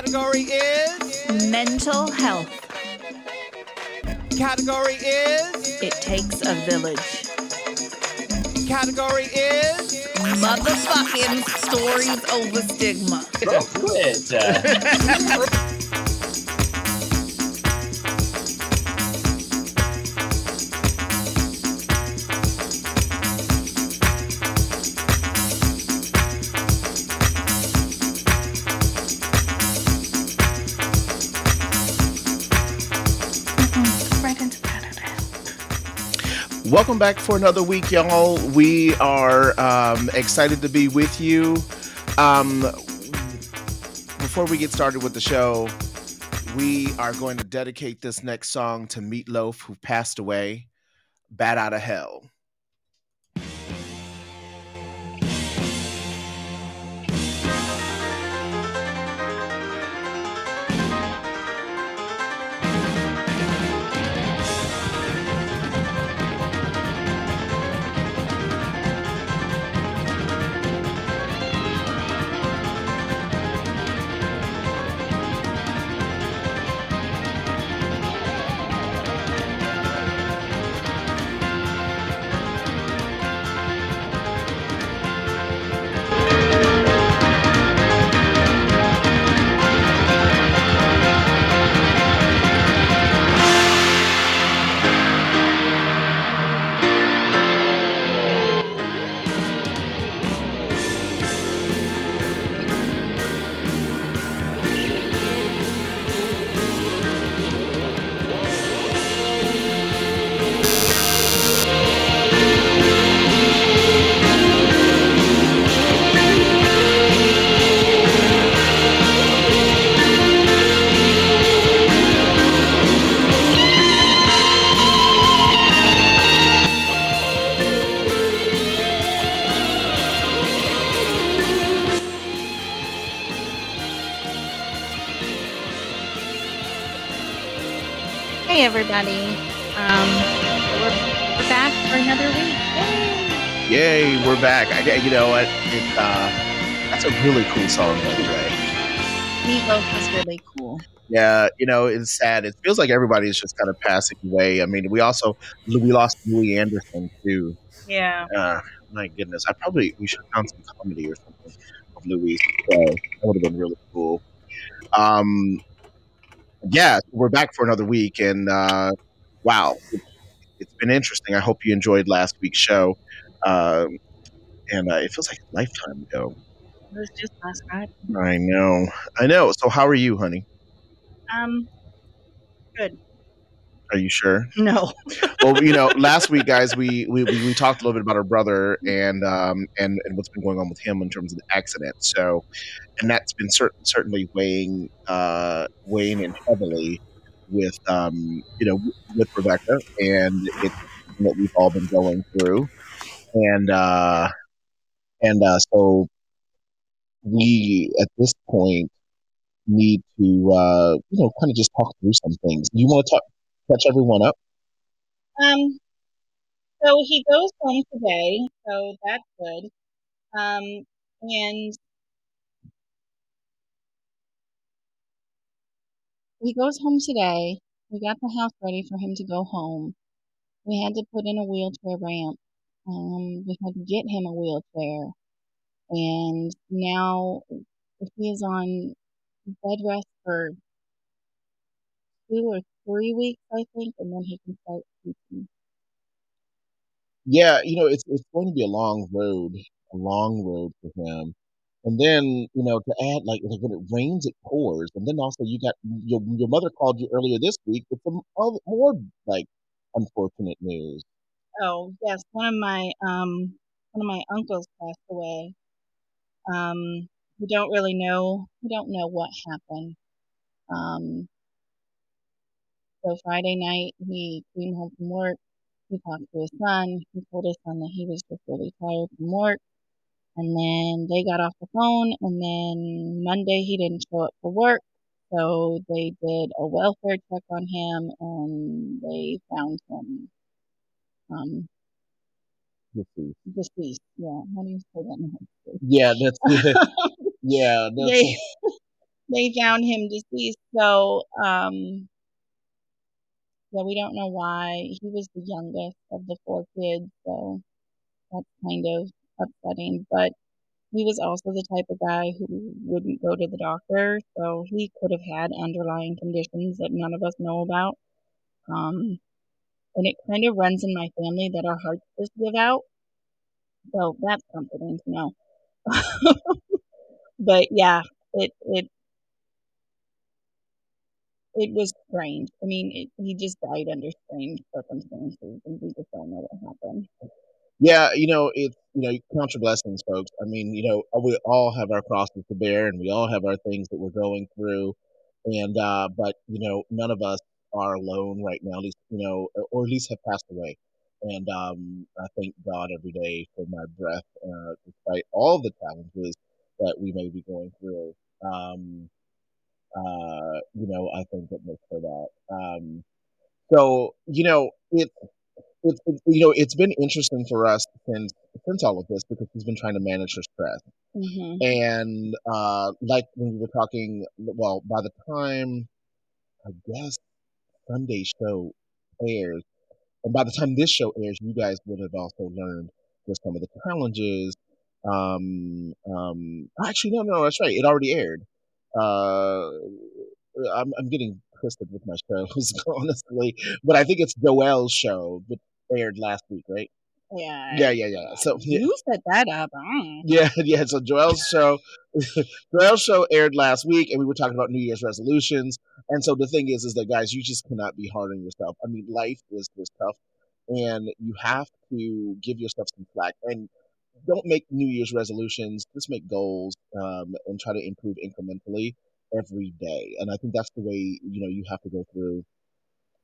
Category is mental health. Category is It takes a village. Category is Motherfucking stories over stigma. Quit. Uh, Welcome back for another week, y'all. We are um, excited to be with you. Um, before we get started with the show, we are going to dedicate this next song to Meatloaf, who passed away. Bat out of hell. I, you know what? It, uh, that's a really cool song, by the way. Meatloaf was really cool. Yeah, you know, it's sad. It feels like everybody's just kind of passing away. I mean, we also we lost Louie Anderson too. Yeah. Uh, my goodness, I probably we should have found some comedy or something of Louie. So that would have been really cool. Um, yeah, we're back for another week, and uh, wow, it, it's been interesting. I hope you enjoyed last week's show. Um, and uh, it feels like a lifetime ago. It was just last Friday. I know, I know. So, how are you, honey? Um, good. Are you sure? no. well, you know, last week, guys, we, we we talked a little bit about our brother and um and and what's been going on with him in terms of the accident. So, and that's been cer- certainly weighing uh weighing in heavily with um you know with Rebecca, and it's that we've all been going through, and uh and uh so we at this point need to uh you know kind of just talk through some things. You want to talk catch everyone up? Um, so he goes home today, so that's good. Um, and he goes home today. We got the house ready for him to go home. We had to put in a wheelchair ramp. Um, we had to get him a wheelchair. And now he is on bed rest for two or three weeks, I think, and then he can start teaching. Yeah, you know, it's it's going to be a long road, a long road for him. And then, you know, to add like like when it rains, it pours. And then also you got your your mother called you earlier this week with some other, more like unfortunate news. Oh, yes, one of my um one of my uncles passed away. Um, we don't really know we don't know what happened. Um, so Friday night he came home from work. He talked to his son. He told his son that he was just really tired from work. And then they got off the phone, and then Monday he didn't show up for work. So they did a welfare check on him, and they found him um, Deceased. deceased. Yeah, how do you say that? in Yeah, that's yeah, that's they they found him deceased. So, um, yeah, we don't know why. He was the youngest of the four kids, so that's kind of upsetting. But he was also the type of guy who wouldn't go to the doctor, so he could have had underlying conditions that none of us know about. Um, and it kind of runs in my family that our hearts just give out. So that's comforting to know. but yeah, it it it was strange. I mean, it, he just died under strange circumstances, and we just don't know what happened. Yeah, you know, it's you know, count your blessings, folks. I mean, you know, we all have our crosses to bear, and we all have our things that we're going through, and uh, but you know, none of us are alone right now. At least you know, or at least have passed away. And um, I thank God every day for my breath, uh, despite all the challenges that we may be going through. Um, uh, you know, I thank goodness for that. Um, so you know, it it's it, you know it's been interesting for us since since all of this because he's been trying to manage her stress hmm and uh like when we were talking well by the time i guess sunday show airs and by the time this show airs you guys would have also learned just some of the challenges. Um um actually no no that's right it already aired. Uh i'm, I'm getting twisted with my shows honestly but i think it's joel's show that aired last week right Yeah. yeah yeah yeah so yeah, You set that up. Mm. yeah, yeah. So Joel's show, Joel's show aired last week, and we were talking about New Year's resolutions. And so the thing is, is that guys, you just cannot be hard on yourself. I mean, life is is tough, and you have to give yourself some slack. And don't make New Year's resolutions. Just make goals, um, and try to improve incrementally every day. And I think that's the way you know you have to go through,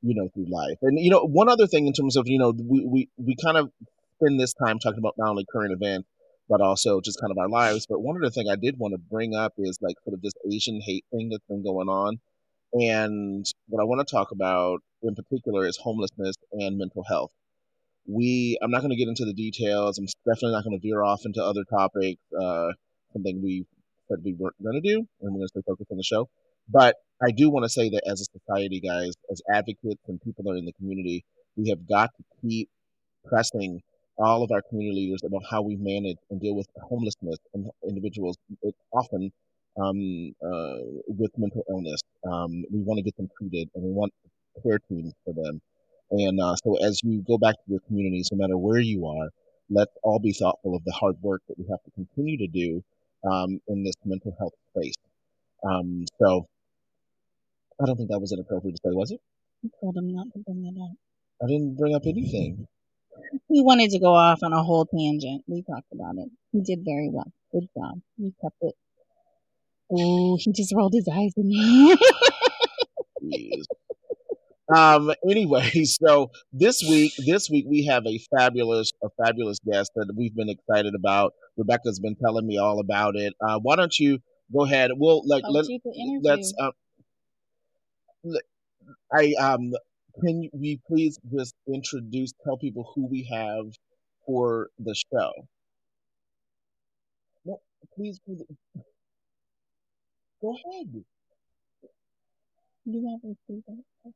you know, through life. And you know, one other thing in terms of you know, we we we kind of spend this time talking about not only current events but also just kind of our lives. But one other thing I did want to bring up is like sort of this Asian hate thing that's been going on. And what I want to talk about in particular is homelessness and mental health. We, I'm not going to get into the details. I'm definitely not going to veer off into other topics, uh, something we said we weren't going to do, and we're going to stay focused on the show. But I do want to say that as a society, guys, as advocates and people that are in the community, we have got to keep pressing all of our community leaders about how we manage and deal with homelessness and individuals often um, uh, with mental illness. Um, we want to get them treated and we want care teams for them. And uh, so as you go back to your communities, no matter where you are, let's all be thoughtful of the hard work that we have to continue to do um, in this mental health space. Um, so I don't think that was inappropriate to say, was it? I told him not to bring it up. I didn't bring up anything. He wanted to go off on a whole tangent. We talked about it. He did very well. Good job. He kept it. Oh, he just rolled his eyes in me. Um. Anyway, so this week, this week we have a fabulous, a fabulous guest that we've been excited about. Rebecca's been telling me all about it. Uh, why don't you go ahead? We'll like Oh, let let's. Uh, I um. Can we please just introduce, tell people who we have for the show? No, please, please go ahead. You want me to do that?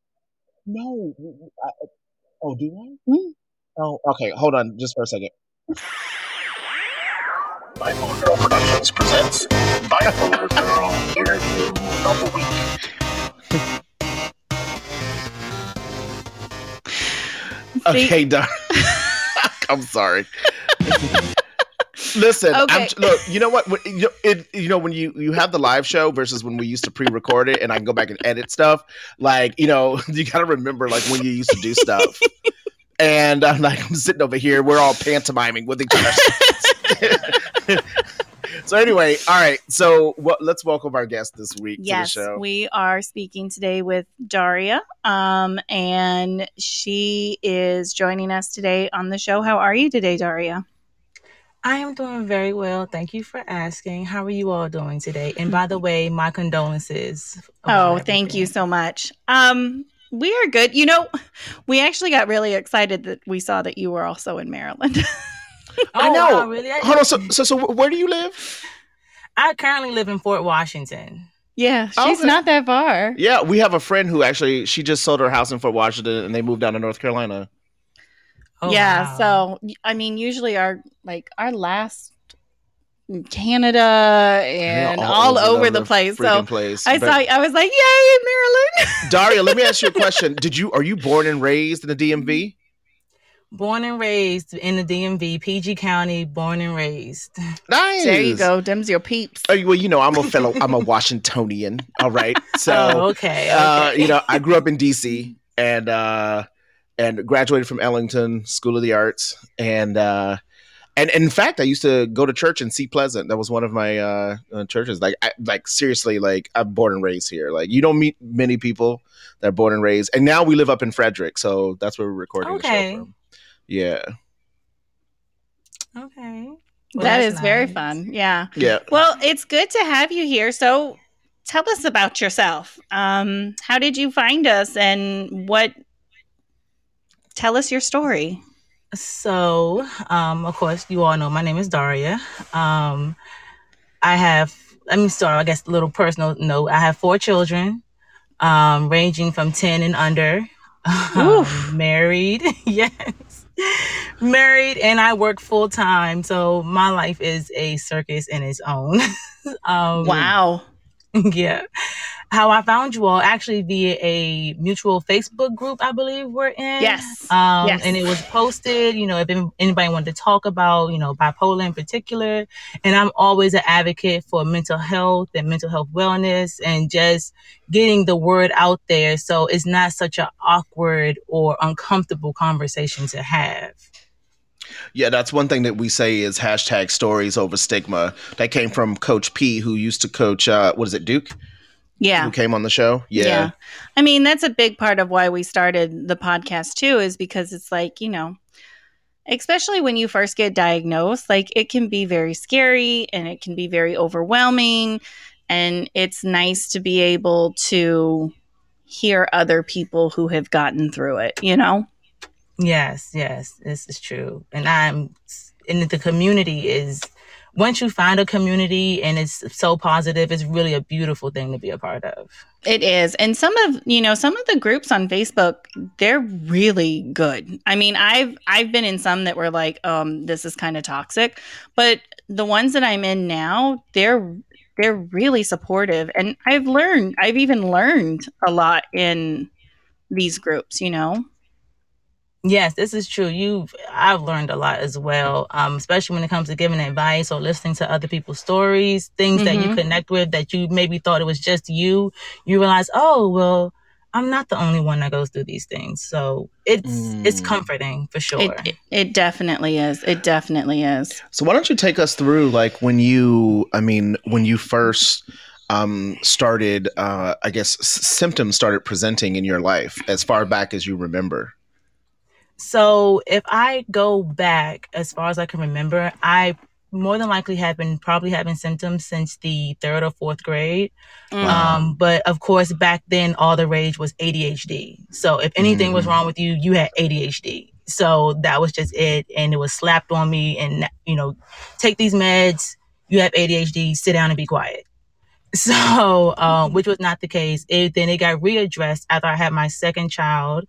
No. I, oh, do I? Hmm. Oh, okay. Hold on, just for a second. Bipolar Girl Productions presents Bipolar Girl Interview of the Week. Okay, done. I'm sorry. Listen, I'm, Okay. look. You know what? When- You know, it, you know when you you have the live show versus when we used to pre-record it, and I can go back and edit stuff. Like you know, you got to remember like when you used to do stuff. and I'm like, I'm sitting over here. We're all pantomiming with each other. so anyway, all right. So what, let's welcome our guest this week Yes, to the show. we are speaking today with Daria, um, and she is joining us today on the show. How are you today, Daria? I am doing very well. Thank you for asking. How are you all doing today? And by the way, my condolences. Oh, about thank you so much. Um, we are good. You know, we actually got really excited that we saw that you were also in Maryland. Oh, I know. wow, really? I, Hold on. So, so, so where do you live? I currently live in Fort Washington. Yeah, oh, she's Okay. not that far. Yeah, we have a friend who actually she just sold her house in Fort Washington and they moved down to North Carolina. Oh, yeah, wow. so I mean, usually our like our last Canada Yeah, and all, over the place. So place. I But- saw, I was like, "Yay, in Maryland!" Daria, let me ask you a question. Did you are you born and raised in the DMV? Born and raised in the DMV, PG County, born and raised. Nice. there you go. Them's your peeps. Oh, well, you know, I'm a fellow. I'm a Washingtonian. All right. So, oh, okay. uh, okay. you know, I grew up in DC and uh, and graduated from Ellington School of the Arts, and uh, and, and in fact, I used to go to church in Seat Pleasant. That was one of my uh, uh, churches. Like, I, like seriously, like I'm born and raised here. Like, you don't meet many people that are born and raised, and now we live up in Frederick, so that's where we're recording Okay. the show from. Yeah, okay. Well, that's is very fun. Yeah. yeah. Well, it's good to have you here. So tell us about yourself. Um, how did you find us and what tell us your story. So, um, of course, you all know my name is Daria. Um, I have, let me start, I guess, a little personal note. I have four children, um, ranging from 10 and under. Oof. Um, married, yes. Married, and I work full time. So, my life is a circus in its own. um, Wow. yeah. How I found you all actually via a mutual Facebook group, I believe we're in. Yes. Um, Yes. And it was posted, you know, if anybody wanted to talk about, you know, bipolar in particular. And I'm always an advocate for mental health and mental health wellness and just getting the word out there so it's not such an awkward or uncomfortable conversation to have. Yeah, that's one thing that we say is hashtag stories over stigma. That came from Coach P, who used to coach, uh, what is it, Duke? Yeah. Who came on the show? Yeah. I mean, that's a big part of why we started the podcast too, is because it's like, you know, especially when you first get diagnosed, like it can be very scary and it can be very overwhelming. And it's nice to be able to hear other people who have gotten through it, you know? Yes, yes, this is true. And I'm in the community is once you find a community and it's so positive, it's really a beautiful thing to be a part of. It is. And some of, you know, some of the groups on Facebook, they're really good. I mean, I've I've been in some that were like, um, this is kind of toxic, but the ones that I'm in now, they're they're really supportive. And I've learned, I've even learned a lot in these groups, you know. Yes, this is true. You've I've learned a lot as well, um, especially when it comes to giving advice or listening to other people's stories, things that you Mhm. connect with that you maybe thought it was just you. You realize, oh well, I'm not the only one that goes through these things. So it's it's Mm. comforting for sure. It, it it definitely is. It definitely is. So why don't you take us through like when you, I mean, when you first um, started, uh, I guess s- symptoms started presenting in your life as far back as you remember. So if I go back as far as I can remember, I more than likely have been probably having symptoms since the third or fourth grade. Mm. Um, but of course, back then all the rage was ADHD. So if anything was Mm. wrong with you, you had ADHD. So that was just it, and it was slapped on me. And you know, take these meds. You have ADHD. Sit down and be quiet. So, um, which was not the case. It, then it got readdressed after I had my second child,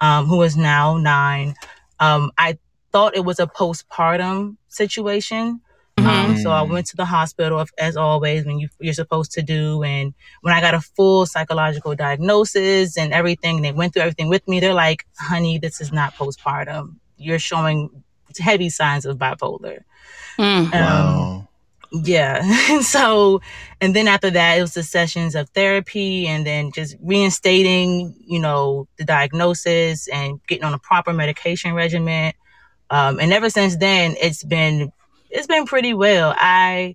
um, who is now nine. Um, I thought it was a postpartum situation. Um, so I Mm. went to the hospital as always when you, you're supposed to do. And when I got a full psychological diagnosis and everything, they went through everything with me. They're like, honey, this is not postpartum. You're showing heavy signs of bipolar. Mm. Um, Wow. Yeah. so, and then after that, it was the sessions of therapy and then just reinstating, you know, the diagnosis and getting on a proper medication regimen. Um, and ever since then, it's been, it's been pretty well. I,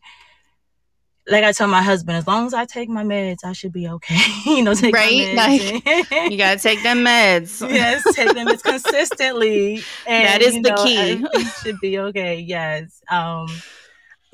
like I told my husband, as long as I take my meds, I should be okay. you know, take Right, meds. You gotta take them meds. yes, take them as consistently. And, That is the know, key. should be okay. Yes. Um,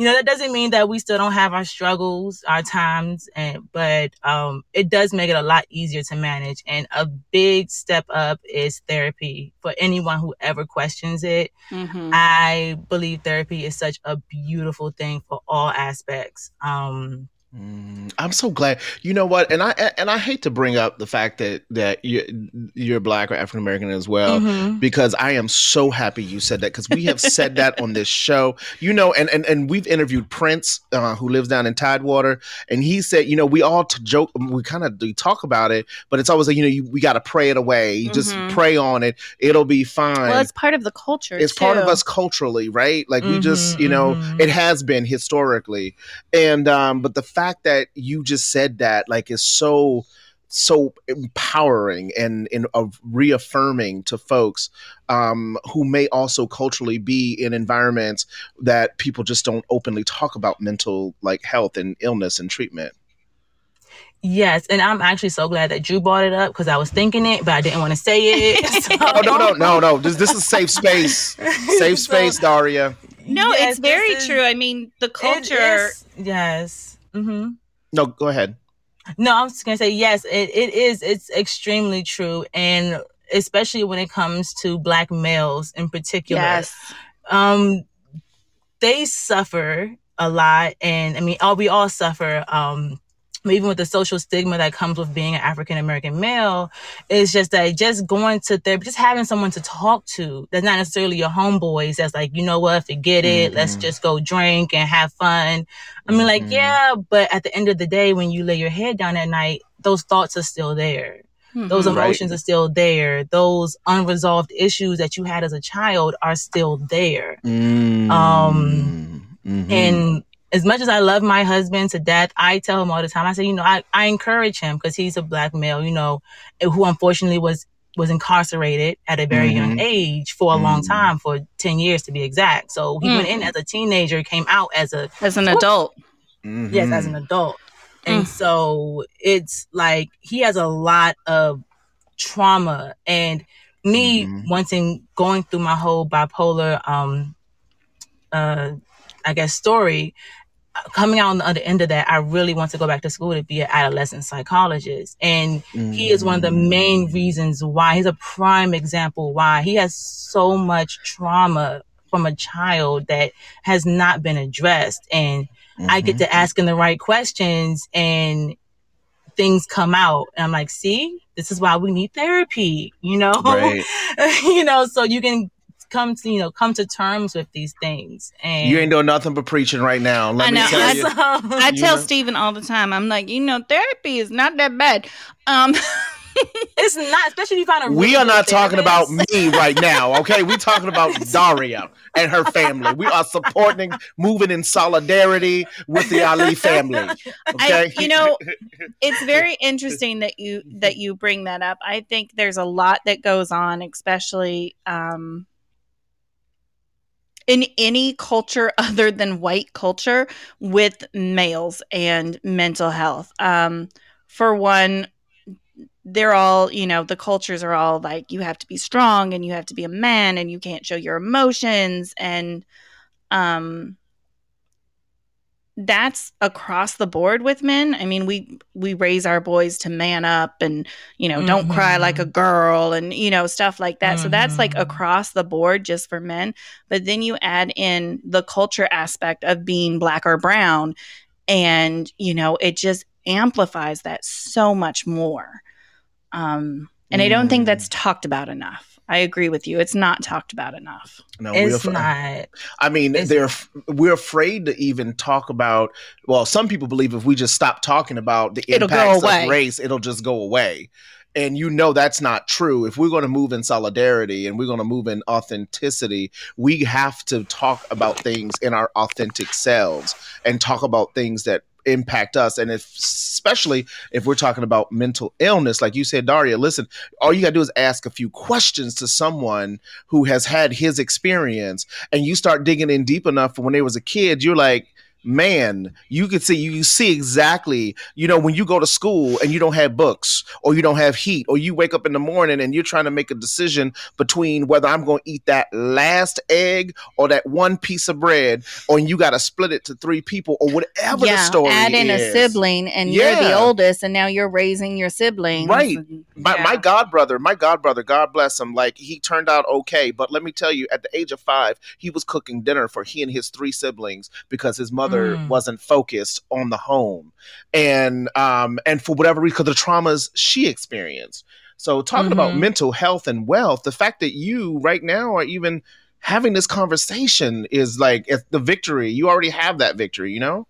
you know, that doesn't mean that we still don't have our struggles, our times, and but um, it does make it a lot easier to manage. And a big step up is therapy for anyone who ever questions it. Mhm. I believe therapy is such a beautiful thing for all aspects. Um, Mm, I'm so glad. You know what? And I and I hate to bring up the fact that that you you're black or African American as well Mhm. because I am so happy you said that because we have said that on this show. You know, and and and we've interviewed Prince uh, who lives down in Tidewater, and he said, you know, we all t- joke, we kind of talk about it, but it's always like you know, you, we got to pray it away. You just Mhm. pray on it; it'll be fine Well, it's part of the culture. it's part of us culturally right like we just Mhm, you know mhm. it has been historically and um but the fact that you just said that like is so so empowering and and of reaffirming to folks um who may also culturally be in environments that people just don't openly talk about mental like health and illness and treatment Yes, and I'm actually so glad that you brought it up because I was thinking it, but I didn't want to say it. So- oh no no no no this, this is safe space safe So, space daria No, yes, it's very is- true. I mean, the culture. is- yes. Hmm no go ahead No, I'm just gonna say yes. It it is. It's extremely true, and especially when it comes to black males in particular. Yes. um they suffer a lot and i mean all we all suffer um even with the social stigma that comes with being an African American male, it's just that just going to therapy, just having someone to talk to that's not necessarily your homeboys. That's like, you know what, forget it. Let's Mhm. just go drink and have fun. I mean, like, Mhm. yeah, but at the end of the day, when you lay your head down at night, those thoughts are still there those Mhm. Right. emotions are still there those unresolved issues that you had as a child are still there Um, Mhm. and as much as i love my husband to death i tell him all the time i say you know i, I encourage him because he's a black male you know who unfortunately was was incarcerated at a very young Mhm. age for a long Mhm. time for 10 years to be exact so he went in Mhm. as a teenager came out as a As an adult. yes as an adult and Mm. so it's like he has a lot of trauma and me Mhm. wanting going through my whole bipolar um uh i guess story coming out on the other end of that i really want to go back to school to be an adolescent psychologist and he is one of the mm. main reasons why he's a prime example why he has so much trauma from a child that has not been addressed and I get to mm-hmm. asking the right questions and things come out. And I'm like, see, this is why we need therapy, you know? Right. you know, so you can come to, you know, come to terms with these things. And You ain't doing nothing but preaching right now. Let I me know, tell I you. I You tell know- Steven all the time, I'm like, you know, therapy is not that bad. Um, it's not, especially if you find a We are good not talking about me right now, okay? We're talking about Daria and her family. We are supporting, moving in solidarity with the Ali family. Okay, I, you know, it's very interesting that you that you bring that up. I think there's a lot that goes on, especially um, in any culture other than white culture with males and mental health. Um, for one, they're all, you know, the cultures are all like you have to be strong and you have to be a man and you can't show your emotions and um that's across the board with men. I mean, we we raise our boys to man up and, you know, don't cry like a girl and, you know, stuff like that. So that's like Mhm. across the board just for men. But then you add in the culture aspect of being black or brown and, you know, it just amplifies that so much more. Um and I don't think Mm. that's talked about enough. I agree with you. It's not talked about enough. no, It's not. I mean, It's- they're we're afraid to even talk about. Well, some people believe if we just stop talking about the impacts of race, it'll just go away. And you know that's not true. If we're going to move in solidarity and we're going to move in authenticity, we have to talk about things in our authentic selves and talk about things that impact us. And if, especially if we're talking about mental illness, like you said, Daria, listen, all you got to do is ask a few questions to someone who has had his experience and you start digging in deep enough when they was a kid, you're like, man, you could see you, see exactly, you know, when you go to school and you don't have books or you don't have heat or you wake up in the morning and you're trying to make a decision between whether I'm going to eat that last egg or that one piece of bread or you got to split it to three people or whatever the story add in a sibling, and you're the oldest, and now you're raising your sibling. Right. my, yeah. my god brother my god brother god bless him like he turned out okay but let me tell you at the age of five he was cooking dinner for he and his three siblings because his mother Mm. wasn't focused on the home, and um, and for whatever reason, 'cause the traumas she experienced. So talking about Mhm. mental health and wealth, the fact that you right now are even having this conversation is like the victory. You already have that victory, you know.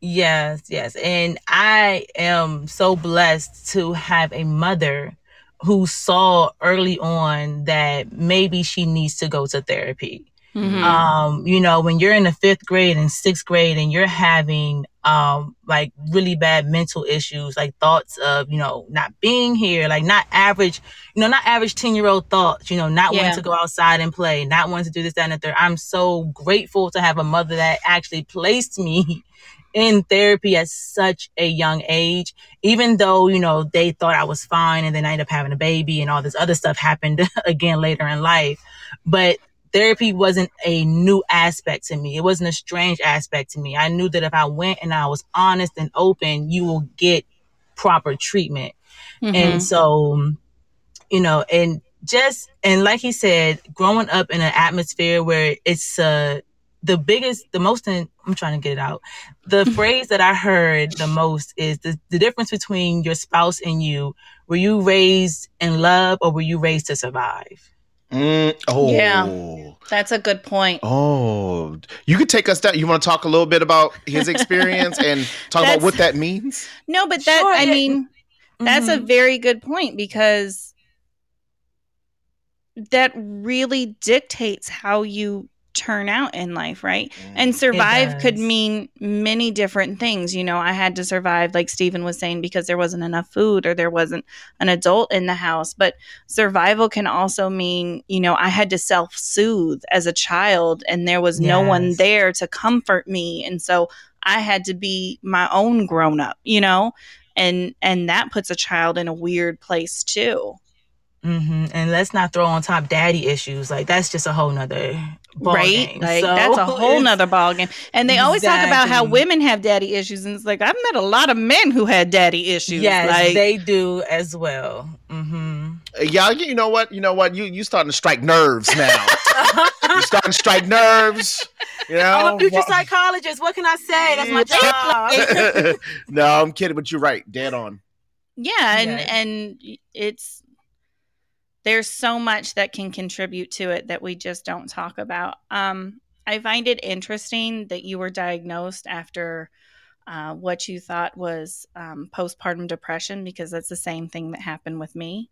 Yes, yes. And I am so blessed to have a mother who saw early on that maybe she needs to go to therapy. Mhm. Um, you know, when you're in the fifth grade and sixth grade and you're having um like really bad mental issues, like thoughts of, you know, not being here, like not average, you know, not average 10 year old thoughts, you know, not Yeah. wanting to go outside and play, not wanting to do this, that, and the third. I'm so grateful to have a mother that actually placed me in therapy at such a young age, even though, you know, they thought I was fine and then I ended up having a baby and all this other stuff happened again later in life. But therapy wasn't a new aspect to me. It wasn't a strange aspect to me. I knew that if I went and I was honest and open, you will get proper treatment. Mhm. And so, you know, and just, and like he said, growing up in an atmosphere where it's, uh, the biggest, the most, in, I'm trying to get it out. The phrase that I heard the most is the, the difference between your spouse and you. Were you raised in love or were you raised to survive? Mm, oh, Yeah. That's a good point. Oh, you could take us down. You want to talk a little bit about his experience and talk about what that means? No, but that Sure, I yeah. mean, that's a Mhm. very good point because that really dictates how you turn out in life, right? And mm. survive could mean many different things. You know, I had to survive, like Stephen was saying, because there wasn't enough food or there wasn't an adult in the house. But survival can also mean, you know, I had to self soothe as a child and there was no one there to comfort me. And so I had to be my own grown up, you know? And and that puts a child in a weird place too. Hmm And let's not throw on top daddy issues. Like that's just a whole nother ball right? game. Like So that's a whole it's- nother ballgame. And they always talk about how women have daddy issues, and it's like I've met a lot of men who had daddy issues. Yes, like, they do as well. hmm Uh, Yeah, you know what? You know what? You you starting to strike nerves now. You're starting to strike nerves. You know. I'm a future Well- psychologist. What can I say? That's my job. no, I'm kidding, but you're right. Dead on. yeah, and Yes. and it's there's so much that can contribute to it that we just don't talk about. Um, I find it interesting that you were diagnosed after uh, what you thought was um, postpartum depression because that's the same thing that happened with me.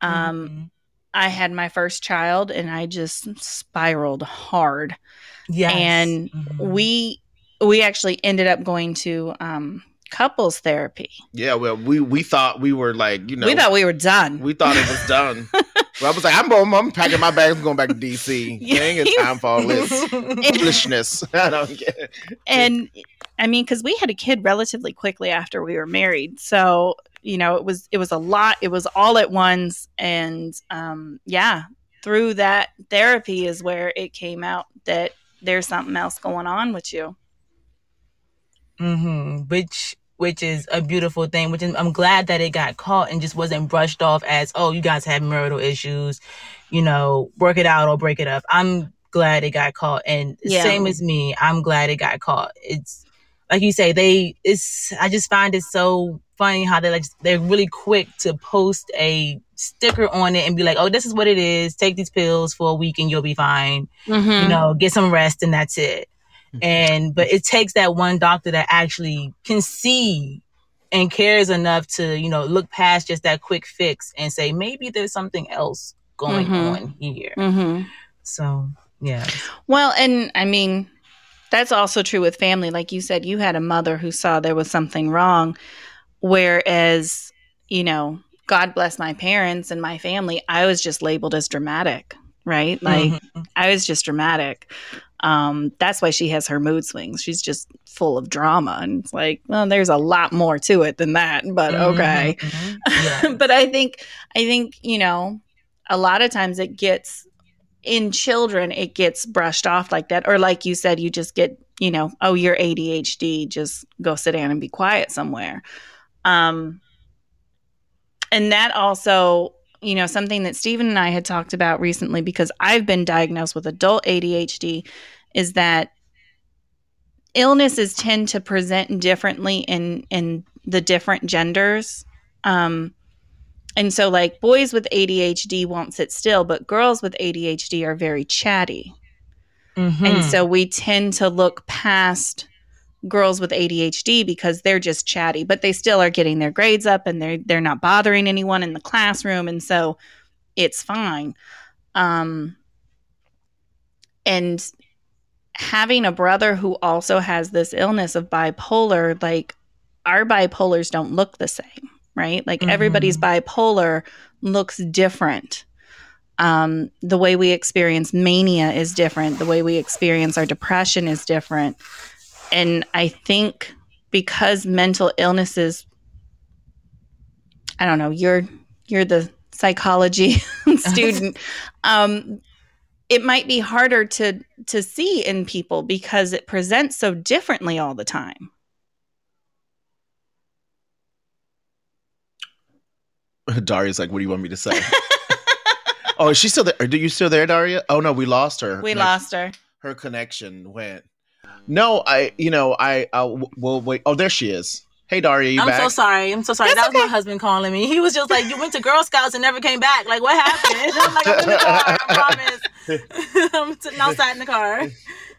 Um, Mhm. I had my first child and I just spiraled hard. yes. and Mhm. We we actually ended up going to um, couples therapy. Yeah, well, we we thought we were like, you know, we thought we were done. we thought it was done. well, I was like, I'm, I'm, I'm packing my bags, I'm going back to DC. Yeah. Ain't got time for all this foolishness. I don't get it. and I mean, because we had a kid relatively quickly after we were married, so you know it was it was a lot. It was all at once, and um, yeah, through that therapy is where it came out that there's something else going on with you. hmm Which which is a beautiful thing. Which I'm glad that it got caught and just wasn't brushed off as oh you guys have marital issues, you know, work it out or break it up. I'm glad it got caught, and Yeah. same as me, I'm glad it got caught. It's like you say they it's I just find it so funny how they like they're really quick to post a sticker on it and be like oh this is what it is take these pills for a week and you'll be fine Mm-hmm. you know, get some rest and that's it. Mm-hmm. And but it takes that one doctor that actually can see and cares enough to, you know, look past just that quick fix and say maybe there's something else going Mhm. on here. Mm-hmm. So, yeah. Well, and I mean, that's also true with family. Like you said, you had a mother who saw there was something wrong, whereas, you know, God bless my parents and my family, I was just labeled as dramatic, right? Like, Mhm. I was just dramatic. Um, that's why she has her mood swings. She's just full of drama. And it's like, well, there's a lot more to it than that, but okay. Mhm, mhm. Yeah. but I think I think you know a lot of times it gets in children it gets brushed off like that or like you said you just get you know oh you're ADHD just go sit down and be quiet somewhere um and that also you know something that Stephen and I had talked about recently because I've been diagnosed with adult ADHD is that illnesses tend to present differently in in the different genders. Um, and so, like boys with ADHD won't sit still, but girls with ADHD are very chatty. Mhm. And so we tend to look past girls with ADHD because they're just chatty, but they still are getting their grades up and they're they're not bothering anyone in the classroom and so it's fine. Um and having a brother who also has this illness of bipolar, like our bipolars don't look the same, right? Like everybody's bipolar looks different. Um, the way we experience mania is different. The way we experience our depression is different. And I think because mental illnesses, I don't know, you're you're the psychology student. Um, it might be harder to to see in people because it presents so differently all the time. Daria's like, what do you want me to say? oh, is she still there? Are you still there, Daria? Oh no, we lost her. We Like, lost her. her connection went. No, I, you know, I, I will wait. Oh, there she is. Hey, Daria, you I'm back? so sorry. I'm so sorry. That's that was my husband calling me. He was just like, "You went to Girl Scouts and never came back. Like, what happened?" I'm like, "I'm in the car. I promise. I'm sitting outside in the car."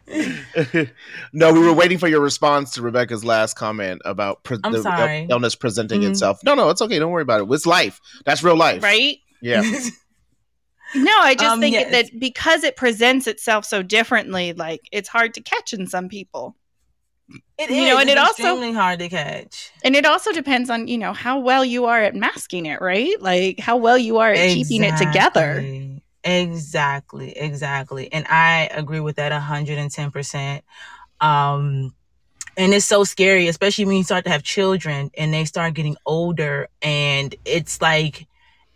no, we were waiting for your response to Rebecca's last comment about pre- the sorry. illness presenting Mhm. itself. No, no, it's okay. Don't worry about it. It's life. That's real life. Right? Yeah. No, I just Um, think yes. that because it presents itself so differently, like it's hard to catch in some people. It You know, and It's it also- extremely hard to catch. And it also depends on, you know, how well you are at masking it, right? Like how well you are at keeping it together. Exactly. Exactly, exactly. And I agree with that 110%. Um and it's so scary, especially when you start to have children and they start getting older and it's like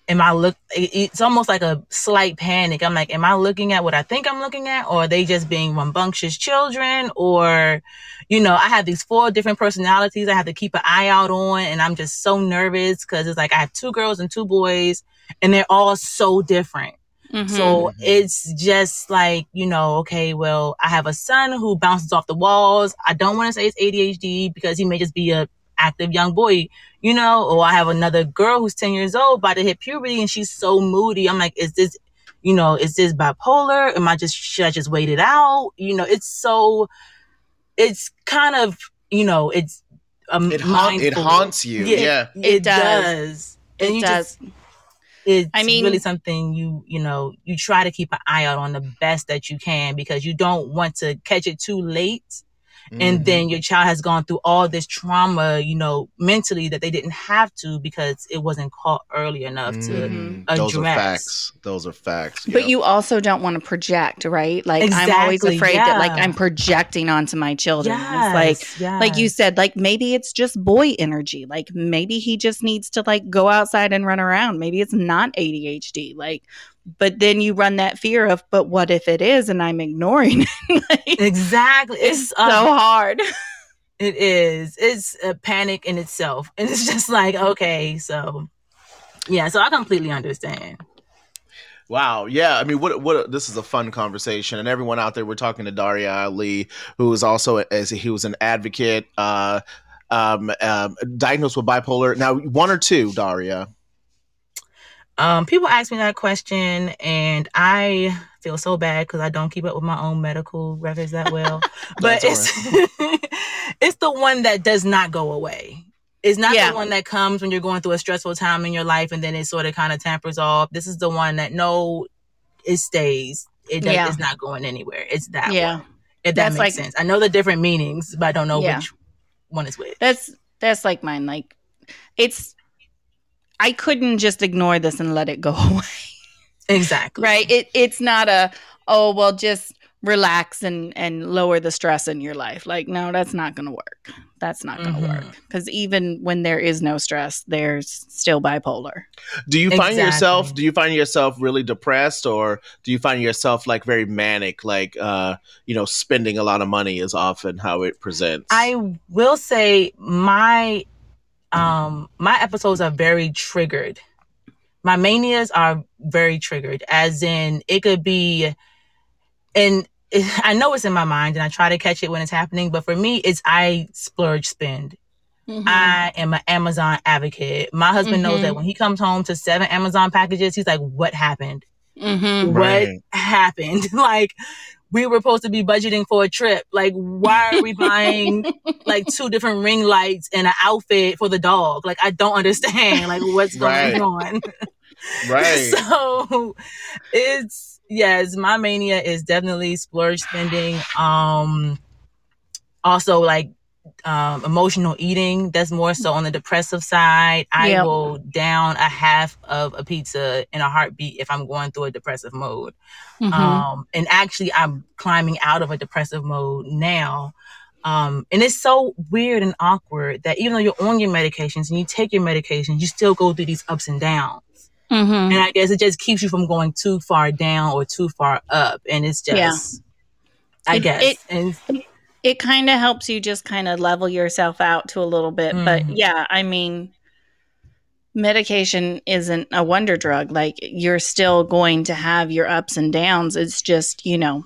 am I look it's almost like a slight panic. I'm like am I looking at what I think I'm looking at or are they just being rambunctious children or you know, I have these four different personalities I have to keep an eye out on and I'm just so nervous cuz it's like I have two girls and two boys and they're all so different. Mhm. So it's just like, you know, okay, well, I have a son who bounces off the walls. I don't want to say it's ADHD because he may just be a active young boy, you know, or I have another girl who's 10 years old about to hit puberty and she's so moody. I'm like, is this, you know, is this bipolar? Am I just, should I just wait it out? You know, it's so, it's kind of, you know, it's, um, It, haunt, it haunts you. Yeah. It, It does. does. And it you does. just it's I mean- really something you you know you try to keep an eye out on the best that you can because you don't want to catch it too late and Mhm. then your child has gone through all this trauma you know mentally that they didn't have to because it wasn't caught early enough to Mhm. Those are facts. Those are facts. But you also don't want to project, right? Like I'm always Exactly, afraid that like. I'm projecting onto my children. It's like yes, like you said like maybe it's just boy energy like maybe he just needs to like go outside and run around maybe it's not adhd like but then you run that fear of but what if it is and i'm ignoring it like, exactly it's so uh, hard It is. It's a panic in itself. And it's just like, okay, so yeah, so I completely understand. Wow. Yeah. I mean, what, what, this is a fun conversation. And everyone out there, we're talking to Daria Ali, who is also, as he was an advocate, uh, um, um, diagnosed with bipolar. Now, one or two, Daria. Um, people ask me that question, and I feel so bad because I don't keep up with my own medical records that well. but it's it's the one that does not go away. It's not Yeah. the one that comes when you're going through a stressful time in your life, and then it sort of kind of tampers off. This is the one that no, it stays. It does, Yeah. it's not going anywhere. It's that Yeah. one. If that That's makes like- sense. I know the different meanings, but I don't know Yeah. which one is which. that's that's like mine like it's i couldn't just ignore this and let it go away. Exactly. right? It it's not a oh well just relax and and lower the stress in your life. Like no that's not gonna work. That's not gonna Mhm. work. Because even when there is no stress there's still bipolar. Do you find yourself, do you find yourself really depressed or do you find yourself like very manic, like, uh, you know, spending a lot of money is often how it presents? I will say my um my episodes are very triggered. My manias are very triggered, as in it could be and it, I know it's in my mind and I try to catch it when it's happening, but for me, it's I splurge spend. Mhm. I am an Amazon advocate. My husband knows Mhm. that when he comes home to seven Amazon packages, he's like, "What happened? Mhm. Right. What happened? like, we were supposed to be budgeting for a trip. Like, why are we buying like two different ring lights and an outfit for the dog? Like, I don't understand. Like, what's going Right. on? Right. so it's yes, my mania is definitely splurge spending. Um also like um emotional eating. That's more so on the depressive side. I Yep. will down a half of a pizza in a heartbeat if I'm going through a depressive mode. Mhm. Um and actually I'm climbing out of a depressive mode now. Um, and it's so weird and awkward that even though you're on your medications and you take your medications, you still go through these ups and downs Mhm. and I guess it just keeps you from going too far down or too far up, and it's just, Yeah. I It- guess, it- and it kind of helps you just kind of level yourself out to a little bit. But Mhm. yeah, I mean, medication isn't a wonder drug. Like you're still going to have your ups and downs. It's just, you know,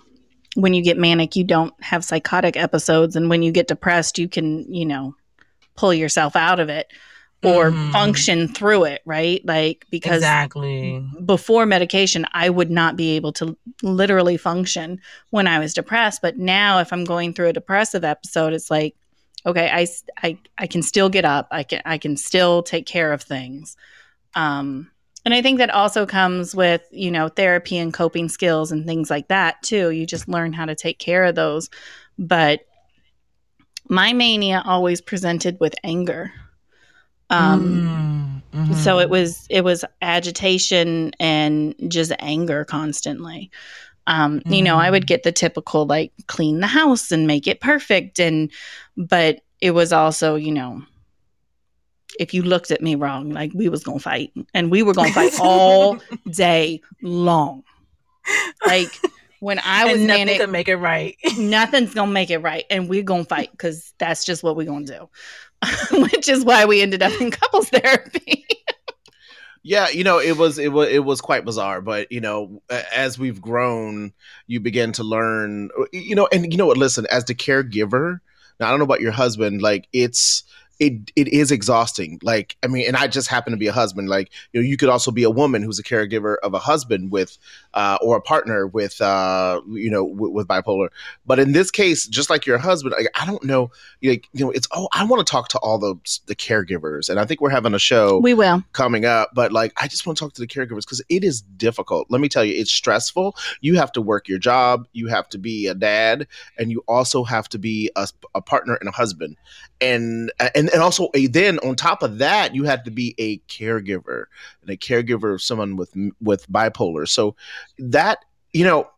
when you get manic, you don't have psychotic episodes. And when you get depressed, you can, you know, pull yourself out of it or Mhm. function through it, right? Like, because exactly, before medication, I would not be able to literally function when I was depressed. But now, if I'm going through a depressive episode, it's like, okay, I, I, I can still get up. I can, I can still take care of things. Um, and I think that also comes with, you know, therapy and coping skills and things like that too. You just learn how to take care of those. But my mania always presented with anger. Um, Mm, mhm. so it was it was agitation and just anger constantly um you know i would Mm. get the typical like clean the house and make it perfect and but it was also you know if you looked at me wrong like we was gonna fight and we were gonna fight all day long like when i was and nothing manic make it right. nothing's gonna make it right and we're gonna fight because that's just what we're gonna do which is why we ended up in couples therapy Yeah, you know, it was it was it was quite bizarre, but you know, as we've grown, you begin to learn, you know, and you know what? Listen, as the caregiver, now I don't know about your husband, like it's it it is exhausting. Like I mean, and I just happen to be a husband. Like you know, you could also be a woman who's a caregiver of a husband with, uh, or a partner with, uh, you know, with, with bipolar. But in this case, just like your husband, like, I don't know, like you know, it's oh, I want to talk to all the the caregivers, and I think we're having a show we will coming up but like i just want to talk to the caregivers because it is difficult let me tell you it's stressful you have to work your job you have to be a dad and you also have to be a, a partner and a husband and and and also a then on top of that you have to be a caregiver and a caregiver of someone with with bipolar so that you know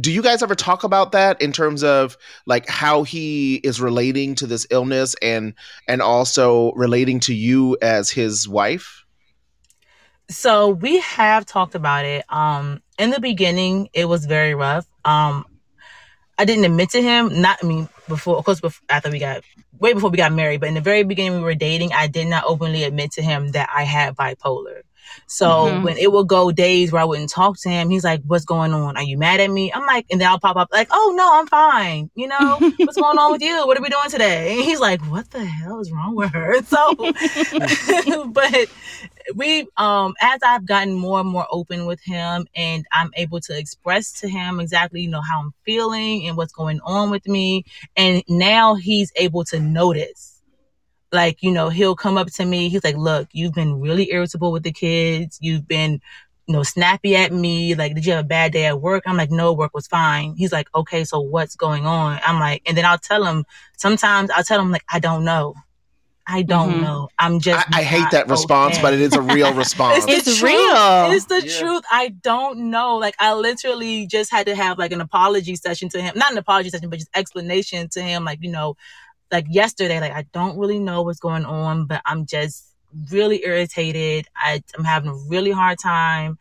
do you guys ever talk about that in terms of like how he is relating to this illness and and also relating to you as his wife So we have talked about it. Um, in the beginning, it was very rough. Um, I didn't admit to him. Not, I mean, before, of course, before, after we got, way before we got married. But in the very beginning, we were dating. I did not openly admit to him that I had bipolar. So Mhm. when it would go days where I wouldn't talk to him, he's like, "What's going on? Are you mad at me?" I'm like, and then I'll pop up like, "Oh no, I'm fine. You know, what's going on with you? What are we doing today?" And he's like, "What the hell is wrong with her?" So, but we um as I've gotten more and more open with him and I'm able to express to him exactly you know how I'm feeling and what's going on with me and now he's able to notice. Like you know he'll come up to me he's like look you've been really irritable with the kids you've been you know snappy at me like did you have a bad day at work? I'm like no work was fine. He's like okay so what's going on? I'm like and then i'll tell him sometimes i'll tell him like i don't know i don't Mhm. know i'm just I, I hate not that response, okay." but it is a real response. It's, It's real. It's the Yeah. truth. I don't know. Like I literally just had to have like an apology session to him. Not an apology session, but just explanation to him. Like, you know, like yesterday, like I don't really know what's going on, but I'm just really irritated. I, I'm having a really hard time.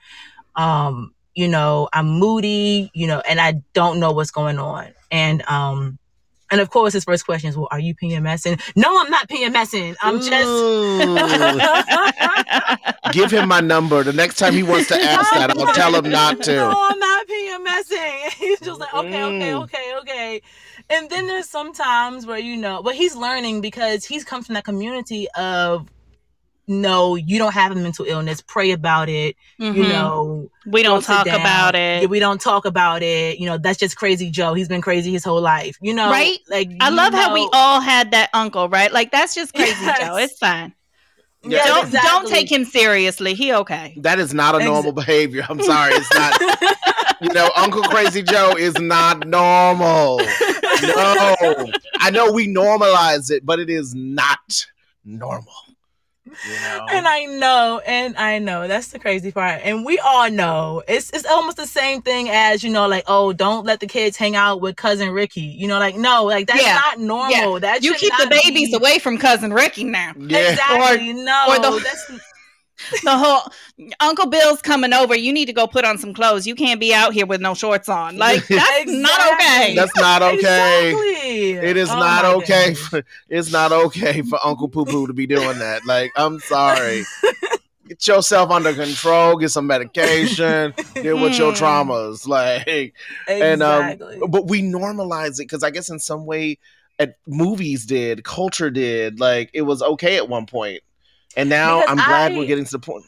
Um, you know, I'm moody, you know, and I don't know what's going on. And um And of course, his first question is, "Well, are you PMSing?" No, I'm not PMSing. I'm just. Give him my number. The next time he wants to ask that, I'll tell him not to. No, I'm not PMSing. He's just like, okay, okay, Mm. okay, okay. And then there's some times where you know, but he's learning because he's come from that community of no, you don't have a mental illness. Pray about it. You Mhm. know, we don't talk down. about it. Yeah, we don't talk about it. You know, that's just crazy Joe. He's been crazy his whole life. You know, Right? Like I you love how we all had that uncle, right? Like that's just crazy, Yes. Joe. It's fine. Yeah, don't exactly. don't take him seriously. He okay. That is not a Ex- normal behavior. I'm sorry. It's not. you know, Uncle Crazy Joe is not normal. No. I know we normalize it, but it is not normal. You know? And I know, and I know that's the crazy part. And we all know it's it's almost the same thing as you know, like oh, don't let the kids hang out with cousin Ricky. You know, like no, like that's Yeah. not normal. That You keep the babies be- away from cousin Ricky now. yeah. Exactly. no, or the- that's The whole Uncle Bill's coming over. You need to go put on some clothes. You can't be out here with no shorts on. Like that's not okay. That's not okay. Exactly. It is Oh not okay. For, it's not okay for Uncle Poo Poo to be doing that. Like, I'm sorry. Get yourself under control. Get some medication. Deal with your Mhm. traumas. Like, and um, but we normalize it because I guess in some way, at movies did, culture did. Like, it was okay at one point, and now Because I'm glad I- we're getting to the point.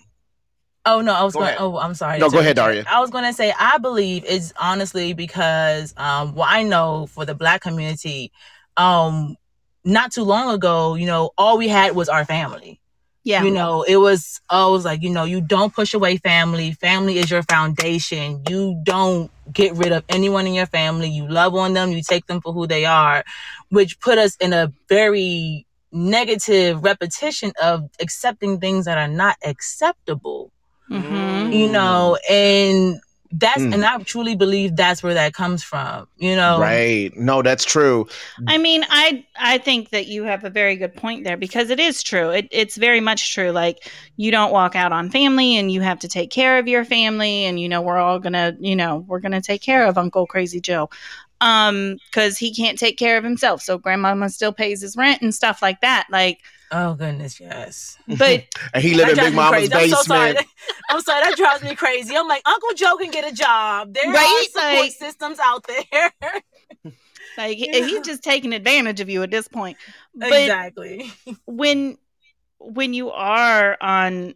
Oh no, I was Go going. ahead. Oh, I'm sorry. No, go ahead. Daria. I was going to say I believe it's honestly because um, what I know for the Black community, um, not too long ago, you know, all we had was our family. yeah. You know, it was always like, you know, you don't push away family. Family is your foundation. You don't get rid of anyone in your family. You love on them. You take them for who they are, which put us in a very negative repetition of accepting things that are not acceptable Mhm. you know and that's Mm. and i truly believe that's where that comes from you know Right? No, that's true. I mean, I I think that you have a very good point there because it is true. It, it's very much true. Like you don't walk out on family, and you have to take care of your family, and you know we're all gonna, you know, we're gonna take care of Uncle Crazy Joe, um, because he can't take care of himself. So grandmama still pays his rent and stuff like that. Like, oh goodness yes but And he lived in That Big Mama's me crazy. i'm so sorry basement. i'm sorry that drives me crazy i'm like uncle joe can get a job there Right? are support Like- systems out there like Yeah. he's just taking advantage of you at this point. But exactly when when you are on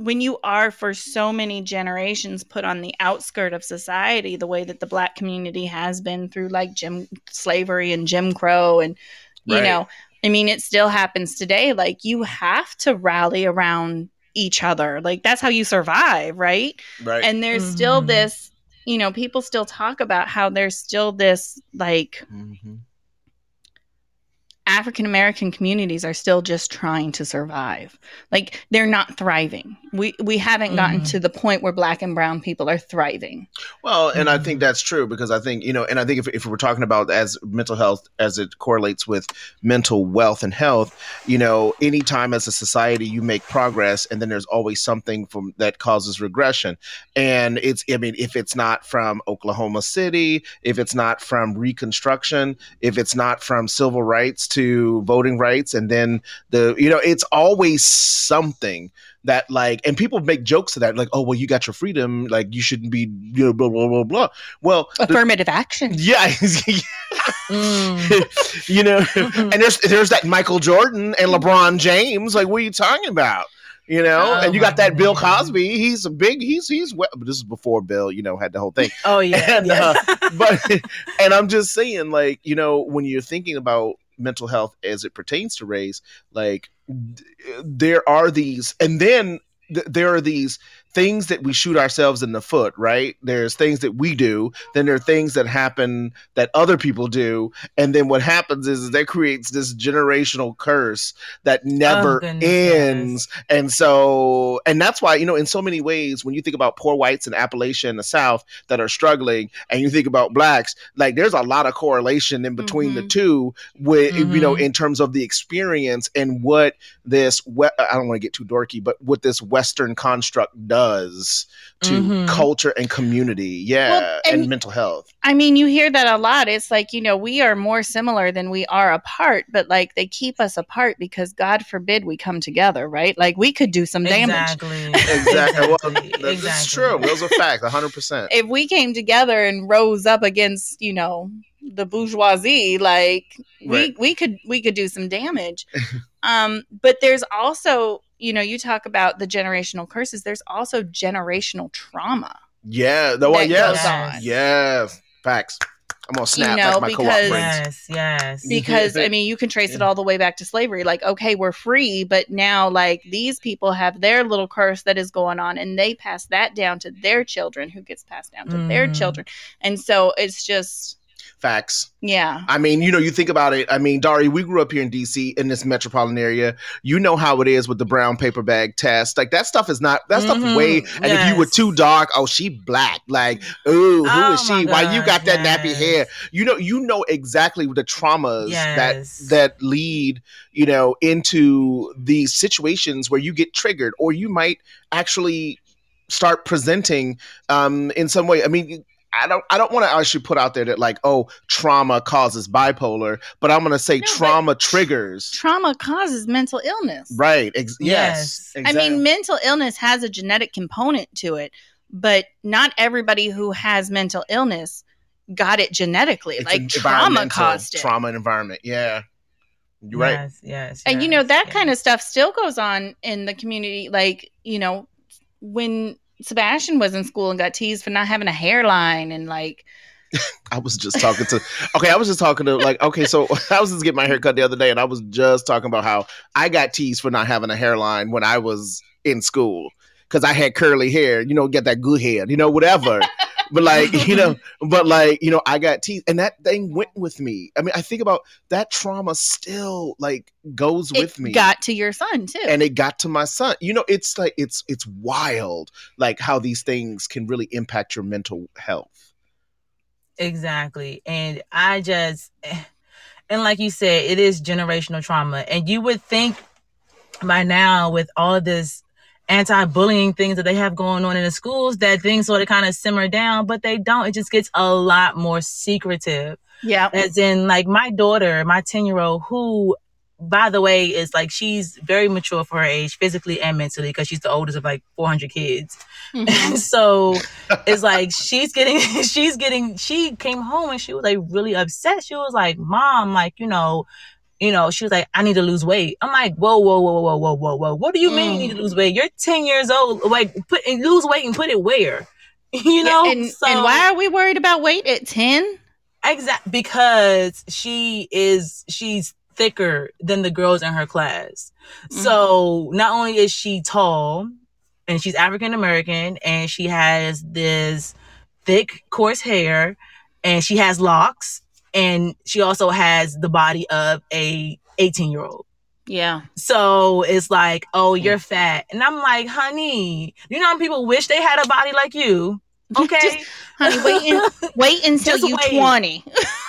when you are for so many generations put on the outskirt of society the way that the black community has been through like jim slavery and jim crow and you Right. know i mean it still happens today like you have to rally around each other like that's how you survive right Right. and there's still Mhm. this you know people still talk about how there's still this like Mhm. African American communities are still just trying to survive. Like they're not thriving. We we haven't gotten Mhm. to the point where black and brown people are thriving. Well, and I Mhm. think that's true because I think, you know, and I think if, if we're talking about as mental health as it correlates with mental wealth and health, you know, anytime as a society you make progress and then there's always something from that causes regression. And it's, I mean, if it's not from Oklahoma City, if it's not from Reconstruction, if it's not from civil rights to voting rights, and then the, you know, it's always something that like and people make jokes to that like oh well you got your freedom like you shouldn't be you know blah blah blah blah well the- Affirmative action. yeah Mm. you know Mhm. and there's there's that michael jordan and lebron james like what are you talking about you know Oh and you got that bill cosby he's a big he's he's we- but this is before bill you know had the whole thing oh yeah, And, yeah. but and i'm just saying like you know when you're thinking about mental health as it pertains to race like there are these and then th- there are these things that we shoot ourselves in the foot right there's things that we do then there are things that happen that other people do and then what happens is, is that creates this generational curse that never yes. ends and so and that's why you know in so many ways when you think about poor whites in appalachia in the south that are struggling and you think about blacks like there's a lot of correlation in between the Mhm. two with you know Mhm. in terms of the experience and what this we- i don't want to get too dorky but what this western construct does does to Mhm. culture and community. Yeah, Well, and, and- mental health. I mean, you hear that a lot. It's like, you know, we are more similar than we are apart, but like they keep us apart because God forbid we come together, right? Like we could do some damage. Exactly. Exactly. Well, Exactly. that's, that's Exactly. true. Those are facts. hundred percent. If we came together and rose up against, you know, the bourgeoisie, like Right. we we could we could do some damage. um, but there's also, you know, you talk about the generational curses. There's also generational trauma. Yeah. The one. that Yes. goes on. Yes. Facts. I'm gonna snap you know, like my co-op because- Yes, yes. because I mean, you can trace it all the way back to slavery. Like, okay, we're free, but now like these people have their little curse that is going on, and they pass that down to their children, who gets passed down to their Mhm. children, and so it's just Facts. yeah, I mean, you know, you think about it. I mean, Dari, we grew up here in DC in this metropolitan area. You know how it is with the brown paper bag test. Like that stuff is not that stuff Mhm, way. And if you were too dark, oh, she black. Like, ooh, who is Oh she? my Why you got God, that nappy hair? You know, you know exactly the traumas Yes. that that lead, you know, into these situations where you get triggered, or you might actually start presenting um in some way. I mean. I don't. I don't want to actually put out there that like, oh, trauma causes bipolar, but I'm going to say No, trauma triggers. trauma causes mental illness. Right. Ex- yes. Yes. I mean, mental illness has a genetic component to it, but not everybody who has mental illness got it genetically. It's like trauma caused it. Trauma and environment. Yeah. You're right. Yes, yes. and you know that yes. kind of stuff still goes on in the community like you know when sebastian was in school and got teased for not having a hairline and like I was just talking to. Okay, I was just talking to like. Okay, so I was just getting my hair cut the other day, and I was just talking about how I got teased for not having a hairline when I was in school because I had curly hair. You know, get that good hair. You know, whatever. but like you know, but like you know, I got teeth, and that thing went with me. I mean, I think about that trauma still like goes with me. got to your son too and it got to my son. You know, it's like it's it's wild, like how these things can really impact your mental health. Exactly. And I just, and like you said, it is generational trauma. And you would think by now, with all of this anti bullying things that they have going on in the schools, that things sort of kind of simmer down, but they don't. It just gets a lot more secretive. yeah As in, like, my daughter, my 10 year old, who, by the way, is like, she's very mature for her age, physically and mentally, because she's the oldest of like 400 kids. Mhm. And so it's like she's getting she's getting she came home and she was like really upset. She was like, Mom, like, you know, you know, she was like, I need to lose weight. I'm like, whoa, whoa, whoa, whoa, whoa, whoa, whoa. What do you mean you need to mm. lose weight? You're 10 years old. Like put and lose weight and put it where? You know? Yeah, and, so, and why are we worried about weight at 10 Exact because she is she's thicker than the girls in her class. Mm-hmm. So not only is she tall and she's African American and she has this thick coarse hair and she has locks and she also has the body of a 18 year old. yeah So it's like, oh, you're fat. And I'm like, honey, you know how people wish they had a body like you? Okay. honey wait in, wait until Just you wait. 20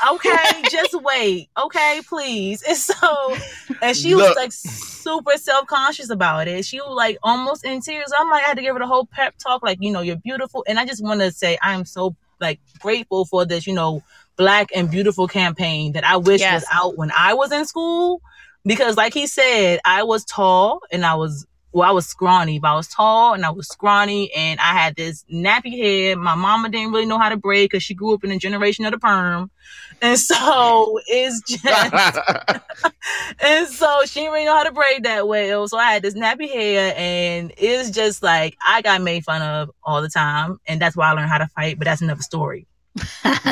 okay, just wait. Okay, please. And so, and she was like super self conscious about it. She was like almost in tears. I'm like, I had to give her the whole pep talk, like, you know, you're beautiful. And I just want to say, I am so like grateful for this, you know, black and beautiful campaign that I wish Yes. was out when I was in school. Because, like he said, I was tall and I was well, I was scrawny, but I was tall and I was scrawny and I had this nappy head. My mama didn't really know how to braid because she grew up in a generation of the perm. And so it's just, and so she didn't really know how to braid that well. So I had this nappy hair and it's just like, I got made fun of all the time. And that's why I learned how to fight, but that's another story.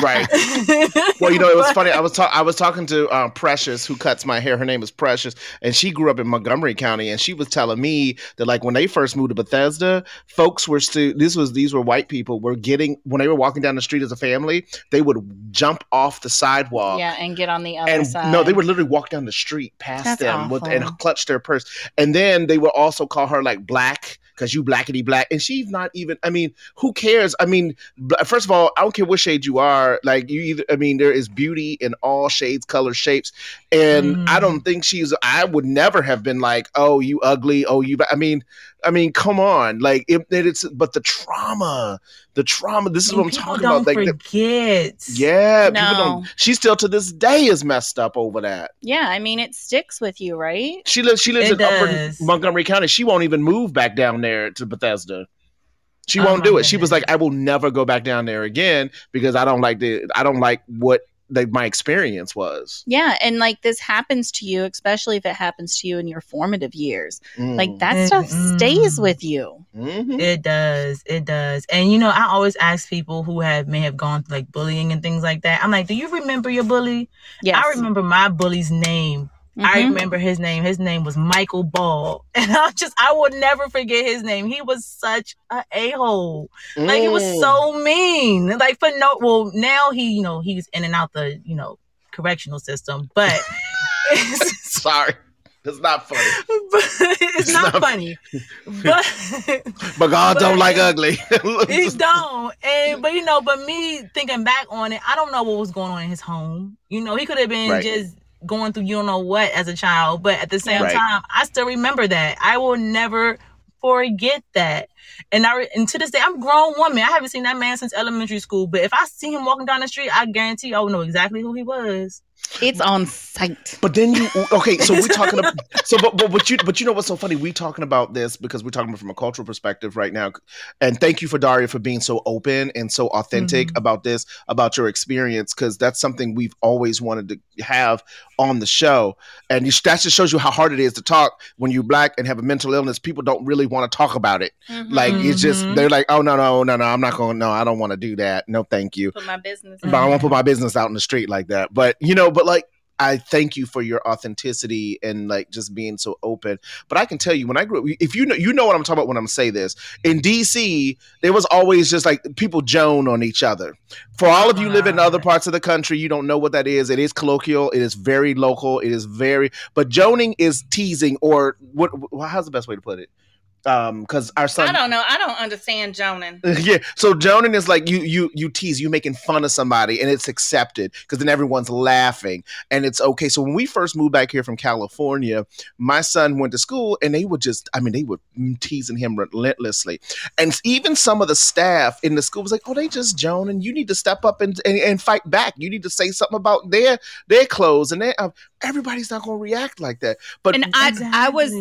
Right. Well, you know, it was funny. I was ta- I was talking to uh, Precious, who cuts my hair. Her name is Precious, and she grew up in Montgomery County. And she was telling me that, like, when they first moved to Bethesda, folks were still. This was these were white people were getting when they were walking down the street as a family, they would jump off the sidewalk. yeah and get on the other And side no, they would literally walk down the street past That's them with and clutch their purse. And then they would also call her like black because you blackety black. And she's not even. I mean, who cares? I mean, first of all, I don't care what shade you are. Like you either. I mean, there is beauty in all shades, colors, shapes. And I Mhm. don't think she's. I would never have been like, oh, you ugly. Oh, you. I mean, I mean, come on, like it, it- it's but the trauma, the trauma. This is what I'm talking about. Like, the- forget. yeah, people No. don't. She still to this day is messed up over that. Yeah, I mean it sticks with you, right? She lives. She lives It in Upper. Montgomery County. She won't even move back down there to Bethesda. She Oh won't my do it. She was like, "I will never go back down there again because I don't like the. I don't like what like my experience was." Yeah, and like this happens to you, especially if it happens to you in your formative years. Like that Mm. stuff stays Mm. with you. Mhm. It does. It does. And you know, I always ask people who have may have gone through like bullying and things like that. I'm like, do you remember your bully? Yeah, I remember my bully's name. I Mhm. remember his name. His name was Michael Ball. And I just I will never forget his name. He was such a a-hole. Like he was Mm. so mean. Like for no well, now he, you know, he's in and out the, you know, correctional system. But Sorry, it's not funny. but it's, It's not, not- funny. But But God don't like ugly. He don't. And but you know, but me thinking back on it, I don't know what was going on in his home. You know, he could have been Right. just going through you don't know what as a child, but at the same Right. time, I still remember that. I will never forget that. And I and to this day, I'm a grown woman. I haven't seen that man since elementary school. But if I see him walking down the street, I guarantee I will know exactly who he was. It's on site. But then you okay? So we're talking. About, so but, but but you but you know what's so funny? We talking about this because we're talking about from a cultural perspective right now. And thank you for Daria for being so open and so authentic Mhm. about this about your experience because that's something we've always wanted to have on the show. And you, that just shows you how hard it is to talk when you're black and have a mental illness. People don't really want to talk about it. Like it's just Mhm. they're like, oh no no no no, I'm not going. No, I don't want to do that. No, thank you put my business. but I won't put my business out in the street like that. But you know, but like I thank you for your authenticity and like just being so open. But I can tell you when I grew up, if you know you know what I'm talking about when I'm say this. In DC, there was always just like people joan on each other. For all of you live in other parts of the country, you don't know what that is. It is colloquial, it is very local, it is very but joning is teasing or what what- how's the best way to put it? Um, because our son I don't know. I don't understand Jonan. yeah. So Jonan is like you you you tease, you making fun of somebody, and it's accepted because then everyone's laughing and it's okay. So when we first moved back here from California, my son went to school and they would just, I mean, they were teasing him relentlessly, and even some of the staff in the school was like, "Oh, they just Jonan. You need to step up and and, and fight back. You need to say something about their their clothes and their, uh, everybody's not going to react like that." But And I I was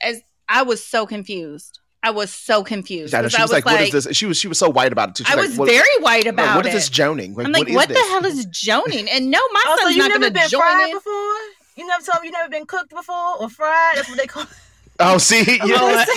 as I was so confused. I was so confused. I know, 'cause she I was like, "What is this?" She was she was so white about it too. She's I was "What- very white like, about what What is this joning? I'm like, is what the this?" hell is joning? And no, my Also, son's you not never going to been join fried in. before? You never told me you never been cooked before or fried? That's what they call it. Oh, see, That's yeah, what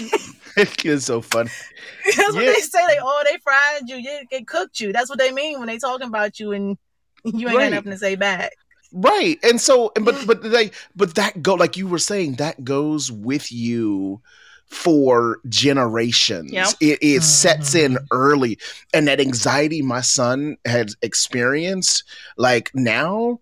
they say. it's so funny. That's what they say. Like, oh, they fried you. Yeah, they cooked you. That's what they mean when they talking about you and you ain't Right. got nothing to say back. Right. And so and but but they but that go like you were saying that goes with you for generations. Yep. It it sets in Mhm. early and that anxiety my son has experienced like now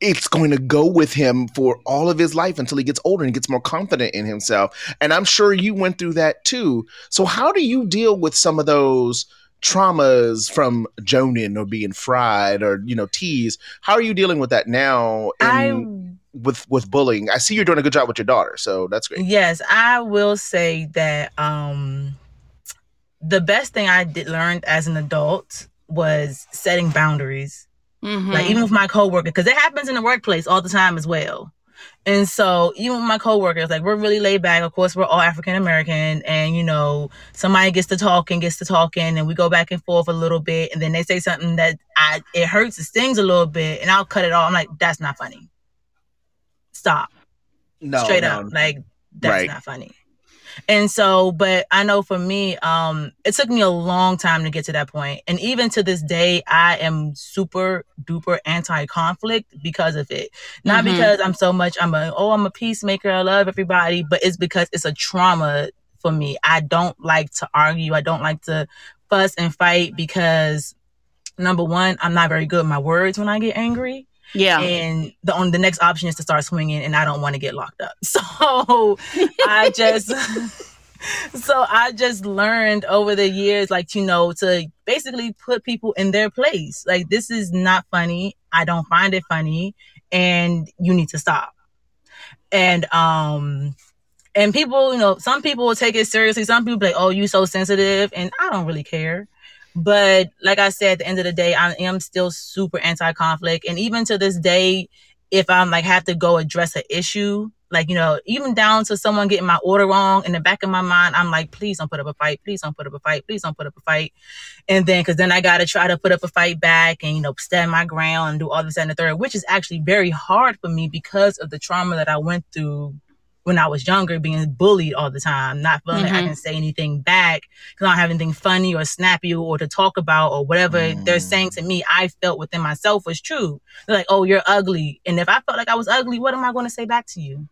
it's going to go with him for all of his life until he gets older and gets more confident in himself. And I'm sure you went through that too. So how do you deal with some of those traumas from joning or being fried or you know teased? How are you dealing with that now I in, with with bullying? I see you're doing a good job with your daughter, so that's great. yes, I will say that um the best thing I did learned as an adult was setting boundaries. Mhm. like even with my coworker because it happens in the workplace all the time as well and so even with my coworkers like we're really laid back. Of course we're all african american and you know somebody gets to talking gets to talking and we go back and forth a little bit and then they say something that i it hurts it stings a little bit and i'll cut it off. I'm like that's not funny. Stop. No, straight no. up like that's Right. not funny and so but i know for me um it took me a long time to get to that point. And even to this day i am super duper anti-conflict because of it. Not Mhm. because i'm so much i'm a oh i'm a peacemaker i love everybody but it's because it's a trauma for me. I don't like to argue. I don't like to fuss and fight because number one i'm not very good with my words when i get angry yeah. and the on the next option is to start swinging and i don't want to get locked up so i just so i just learned over the years like you know to basically put people in their place like this is not funny i don't find it funny and you need to stop and um and people, you know, some people will take it seriously. Some people like, "Oh, you so sensitive," and I don't really care. But like I said, at the end of the day, I am still super anti-conflict, and even to this day, if I'm like have to go address an issue, like you know, even down to someone getting my order wrong, in the back of my mind, I'm like, please don't put up a fight, please don't put up a fight, please don't put up a fight, and then because then I got to try to put up a fight back and you know stand my ground and do all this and the third, which is actually very hard for me because of the trauma that I went through when I was younger, being bullied all the time, not feeling like I Mhm. can say anything back because I don't have anything funny or snappy or to talk about or whatever they're saying to me, I felt within myself was true. They're like, oh, you're ugly. And if I felt like I was ugly, what am I going to say back to you?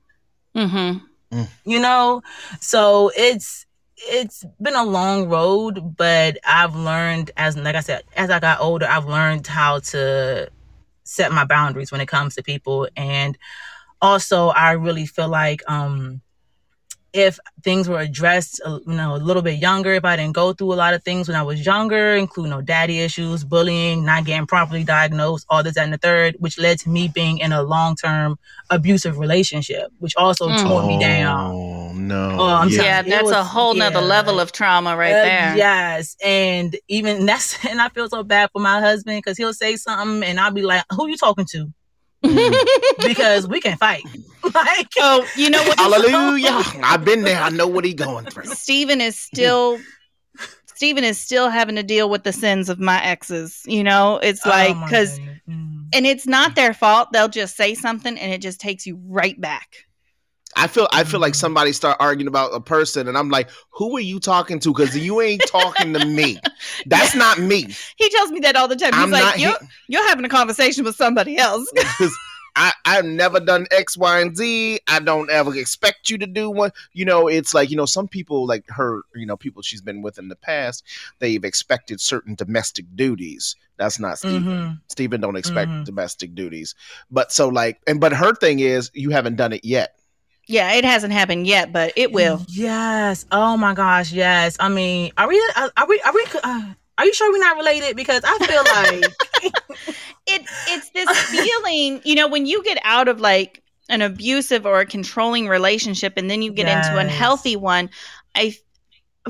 Mm-hmm. You know? So it's, it's been a long road, but I've learned as, like I said, as I got older, I've learned how to set my boundaries when it comes to people. And also, I really feel like, um, if things were addressed, uh, you know, a little bit younger, if I didn't go through a lot of things when I was younger, including you know, daddy issues, bullying, not getting properly diagnosed, all this that, and the third, which led to me being in a long-term abusive relationship, which also Mm. tore me down. Oh no! Oh, yeah. sorry. Yeah, It that's a whole nother yeah. level of trauma right Uh, there. Yes, and even that's and I feel so bad for my husband because he'll say something and I'll be like, "Who you talking to?" Because we can fight. like, oh, you know what? Hallelujah! I've been there. I know what he's going through. Stephen is still Stephen is still having to deal with the sins of my exes. You know, it's like Oh because goodness. Mm. and it's not their fault. They'll just say something and it just takes you right back. I feel I feel like somebody start arguing about a person, and I'm like, "Who are you talking to? Because you ain't talking to me. That's not me. He tells me that all the time. He's I'm like, you're, you're having a conversation with somebody else. I, I've never done X, Y, and Z. I don't ever expect you to do one. You know, it's like, you know, some people like her, you know, people she's been with in the past, they've expected certain domestic duties. That's not Stephen. Mhm. Stephen don't expect Mhm. domestic duties. But so like and but her thing is you haven't done it yet. Yeah, it hasn't happened yet, but it will. Yes. Oh my gosh. Yes. I mean, are we? Are are we? Are we? Uh, are you sure we're not related? Because I feel like it it's this feeling, you know, when you get out of like an abusive or a controlling relationship and then you get into an Yes. healthy one, I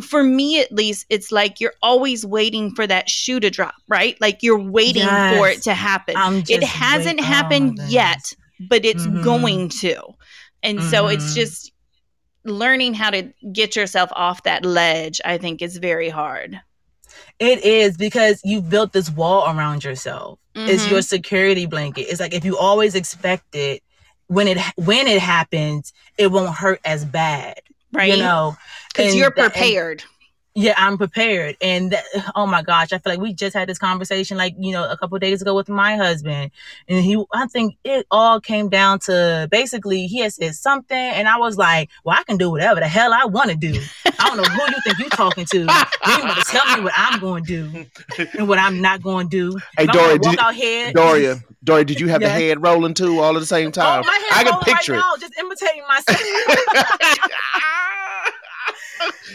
for me at least, it's like you're always waiting for that shoe to drop, right? Like you're waiting for it to happen. It hasn't wait- oh happened goodness. yet, but it's Mhm. going to. And so it's Mhm. just learning how to get yourself off that ledge, I think is very hard. It is because you've built this wall around yourself. It's Mhm. your security blanket. It's like if you always expect it, when it when it happens, it won't hurt as bad. right? You know, because you're prepared. Yeah, I'm prepared. And that, oh my gosh, I feel like we just had this conversation like, you know, a couple of days ago with my husband. And he I think it all came down to basically he had said something and I was like, Well, I can do whatever the hell I want to do. I don't know who you think you're talking to. You tell me what I'm going to do and what I'm not going to do. Hey Daria, did, here. Daria, Daria, uh, did you have Yes. the head rolling too all at the same Oh, time? my head I can rolling picture right it. now, just imitating myself.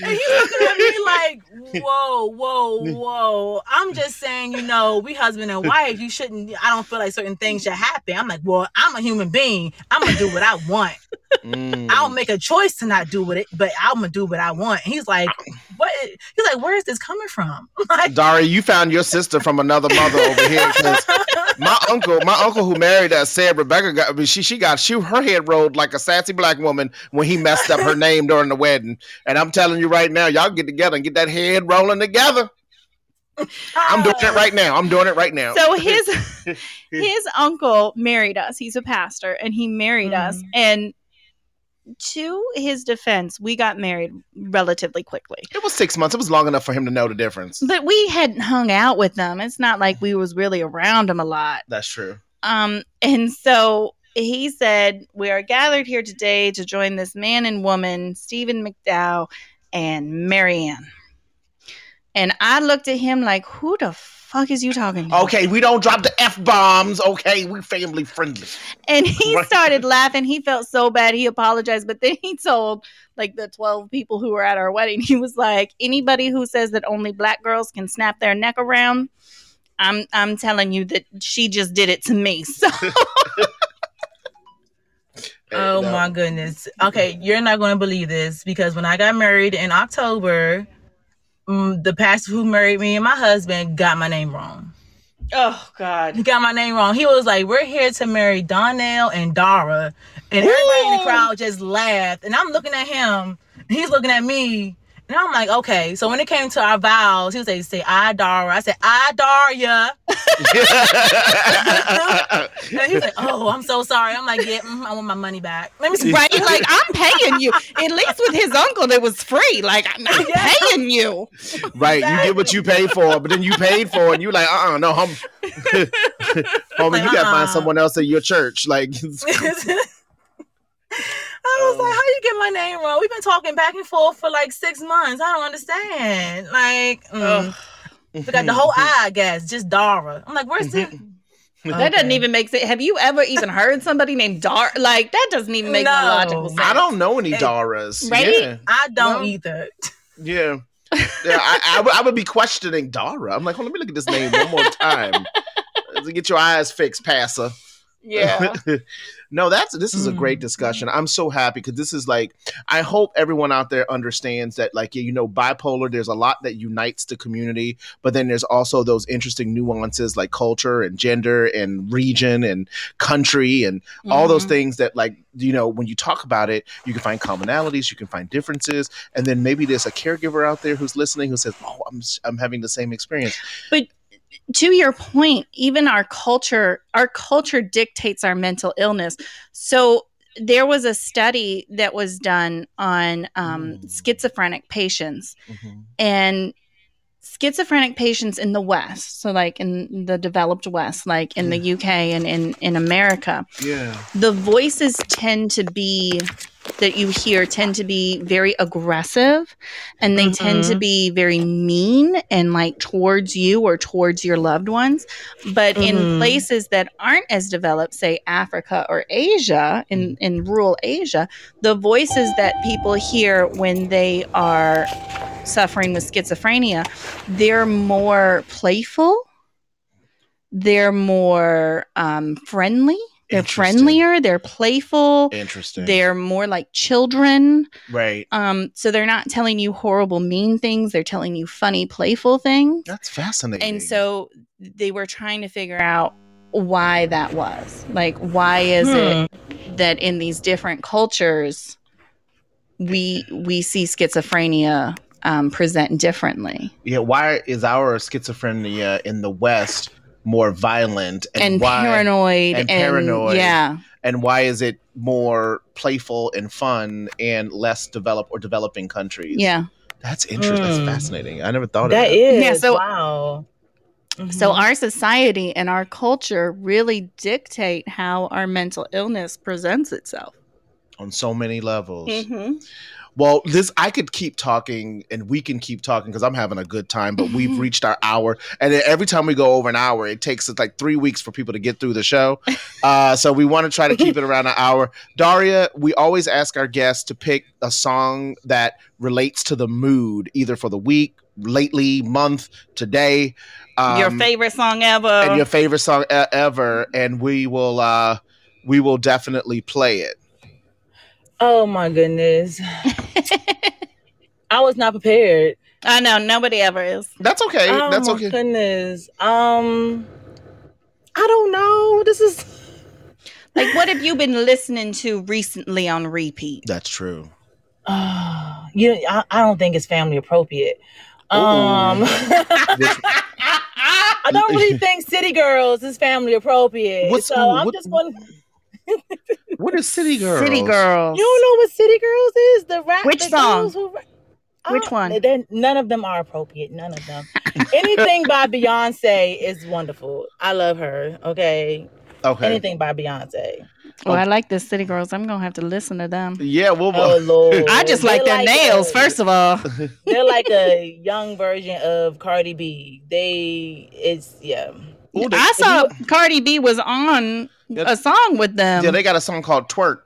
And he's looking at me like, whoa, whoa, whoa. I'm just saying, you know, we husband and wife, you shouldn't, I don't feel like certain things should happen. I'm like, well, I'm a human being. I'm going to do what I want. Mm. I don't make a choice to not do what it, but I'm going to do what I want. And he's like, what? He's like, where is this coming from? Like, Daria, you found your sister from another mother over here. 'Cause my uncle, my uncle who married us said Rebecca got I mean, she she got she her head rolled like a sassy black woman when he messed up her name during the wedding. And I'm telling you right now, y'all get together and get that head rolling together. I'm doing it right now. I'm doing it right now. So his his uncle married us. He's a pastor and he married us. Mhm. And to his defense, we got married relatively quickly. it was six months. It was long enough for him to know the difference. But we hadn't hung out with them. It's not like we was really around them a lot. That's true. Um, and so he said, We are gathered here today to join this man and woman, Stephen McDowell and Marianne. And I looked at him like, Who the fuck is you talking to? Okay, we don't drop the f bombs. Okay, we family friendly. And he Right. started laughing. He felt so bad. He apologized. But then he told like the 12 people who were at our wedding, he was like, anybody who says that only black girls can snap their neck around, I'm I'm telling you that she just did it to me. So Oh my goodness. Okay, you're not going to believe this because when I got married in October, mm, the pastor who married me and my husband got my name wrong. Oh God. He got my name wrong. He was like, "We're here to marry Donnell and Dara," and everybody in the crowd just laughed. And I'm looking at him, he's looking at me, and I'm like, "Okay." So when it came to our vows, he was like, "Say I Dara." I said, "I Daria," and he's like, "Oh, I'm so sorry." I'm like, "Yeah, mm, I want my money back." Let me see. Right? Like I'm paying you. At least with his uncle, it was free. Like I'm not Yeah. paying you. right, you get what you pay for, but then you paid for it, and you're like, uh, uh no, hum- homie, you gotta Uh-uh. find someone else at your church. Like, I was like, "How you get my name wrong? We've been talking back and forth for like six months. I don't understand." Like, mm. we got the whole I, I guess, just Dara. I'm like, "Where's the?" That doesn't even make sense. Have you ever even heard somebody named Dar? Like that doesn't even make no, No. logical sense. I don't know any Daras. right? Yeah, I don't No. either. yeah. Yeah, I, I, would- be questioning Dara. I'm like, hold on, let me look at this name one more time. To get your eyes fixed, passer. Yeah. No, that's this is a great Mm. discussion. I'm so happy because this is like I hope everyone out there understands that like you know bipolar there's a lot that unites the community, but then there's also those interesting nuances like culture and gender and region and country and all those Mhm. things that like you know when you talk about it you can find commonalities you can find differences and then maybe there's a caregiver out there who's listening who says oh i'm i'm having the same experience to your point, even our culture, our culture dictates our mental illness. So there was a study that was done on um, Mm. schizophrenic patients, and schizophrenic patients in the West, so like in the developed West, like in the UK and in in America, yeah the voices tend to be that you hear tend to be very aggressive and they tend to Mhm. be very mean and like towards you or towards your loved ones but in Mhm. places that aren't as developed say africa or asia in, in rural asia the voices that people hear when they are suffering with schizophrenia they're more playful they're more um, friendly they're friendlier they're playful interesting. they're more like children. Right. Um so they're not telling you horrible mean things they're telling you funny playful things. That's fascinating. and so they were trying to figure out why that was. Like why is it that in these different cultures we we see schizophrenia um, present differently? Yeah why is our schizophrenia in the west more violent and, and, why paranoid and paranoid. yeah and why is it more playful and fun and less developed or developing countries yeah that's interesting that's Mm. fascinating i never thought That of that is Yeah, so- wow. So Mhm. our society and our culture really dictate how our mental illness presents itself. on so many levels Mm-hmm. Well, this I could keep talking and we can keep talking because I'm having a good time, but we've reached our hour. And every time we go over an hour, it takes us like three weeks for people to get through the show. Uh, so we want to try to keep it around an hour. Daria, we always ask our guests to pick a song that relates to the mood, either for the week, lately, month, today. Um, your favorite song ever. and your favorite song e- ever, and we will uh, we will definitely play it. Oh my goodness. I was not prepared. I know nobody ever is. That's okay. oh That's okay. goodness. Um I don't know. This is Like, what have you been listening to recently on repeat? That's true. uh, you I, I don't think it's family appropriate. Um I don't really think City Girls is family appropriate. What's- so I'm what- just going What is City Girls? City Girls. You don't know what City Girls is? The rap Which the song? girls who ra- Which ah, one? they're- None of them are appropriate. None of them. Anything by Beyonce is wonderful. I love her. Okay. Okay. Anything by Beyonce. Well, I like the City Girls. I'm gonna have to listen to them. Yeah, we'll. Oh Lord. I just They're like their nails, a- first of all. They're like a young version of Cardi B. They it's yeah. Ooh, they, I saw Cardi B was on Yeah. a song with them. yeah, they got a song called Twerk.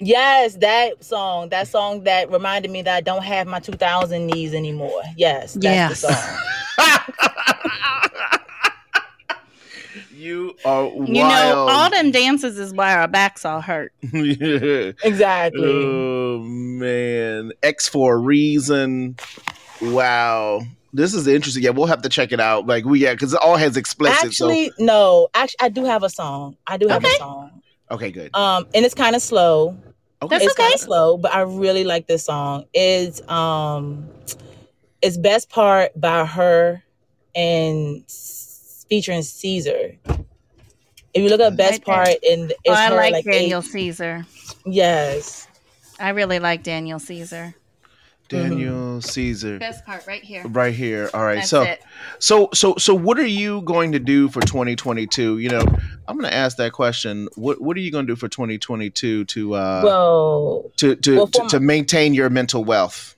Yes, that song. That song that reminded me that I don't have my 2000 knees anymore. Yes, that's Yes. the song. You are wild. You know, all them dances is why our backs all hurt. yeah. Exactly. Oh man, X for a reason. Wow, this is interesting. Yeah, we'll have to check it out. Like we, yeah, because it all has explicit. Actually, no. Actually, I do have a song. I do have Okay. a song. okay, good. Um, and it's kind of slow. Okay, That's it's kind okay. of slow, but I really like this song. It's um, it's best part by H.E.R. and featuring Caesar. If you look up best Right there. part, and it's Oh, I H.E.R., like, like Daniel eight- Caesar. yes, I really like Daniel Caesar. Daniel Caesar, Best part right here. right here. All right, That's so it. so so so what are you going to do for 2022? You know, I'm going to ask that question. What what are you going to do for 2022 to uh well, to to, well, to for to maintain your mental wealth?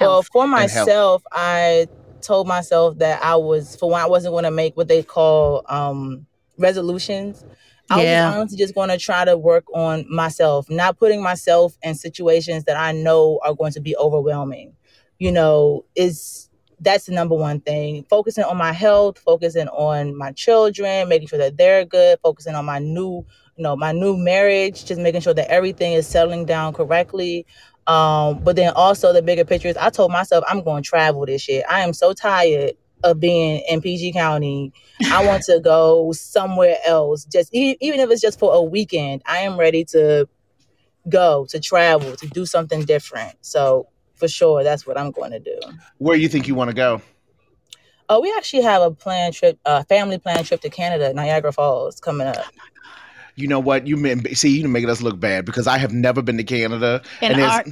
Well, for myself, I told myself that I was for one, I wasn't going to make what they call um, resolutions. I Yeah. was honestly just going to try to work on myself, not putting myself in situations that I know are going to be overwhelming. You know, is that's the number one thing. Focusing on my health, focusing on my children, making sure that they're good, focusing on my new, you know, my new marriage, just making sure that everything is settling down correctly. Um, but then also the bigger picture is I told myself I'm going to travel this year. I am so tired of being in PG County. I want to go somewhere else. Just e- even if it's just for a weekend, I am ready to go to travel to do something different. So for sure, that's what I'm going to do. Where you think you want to go? Oh, we actually have a planned trip, a family planned trip to Canada, Niagara Falls, coming up. You know what? You mean see you making us look bad because I have never been to Canada, And it's- our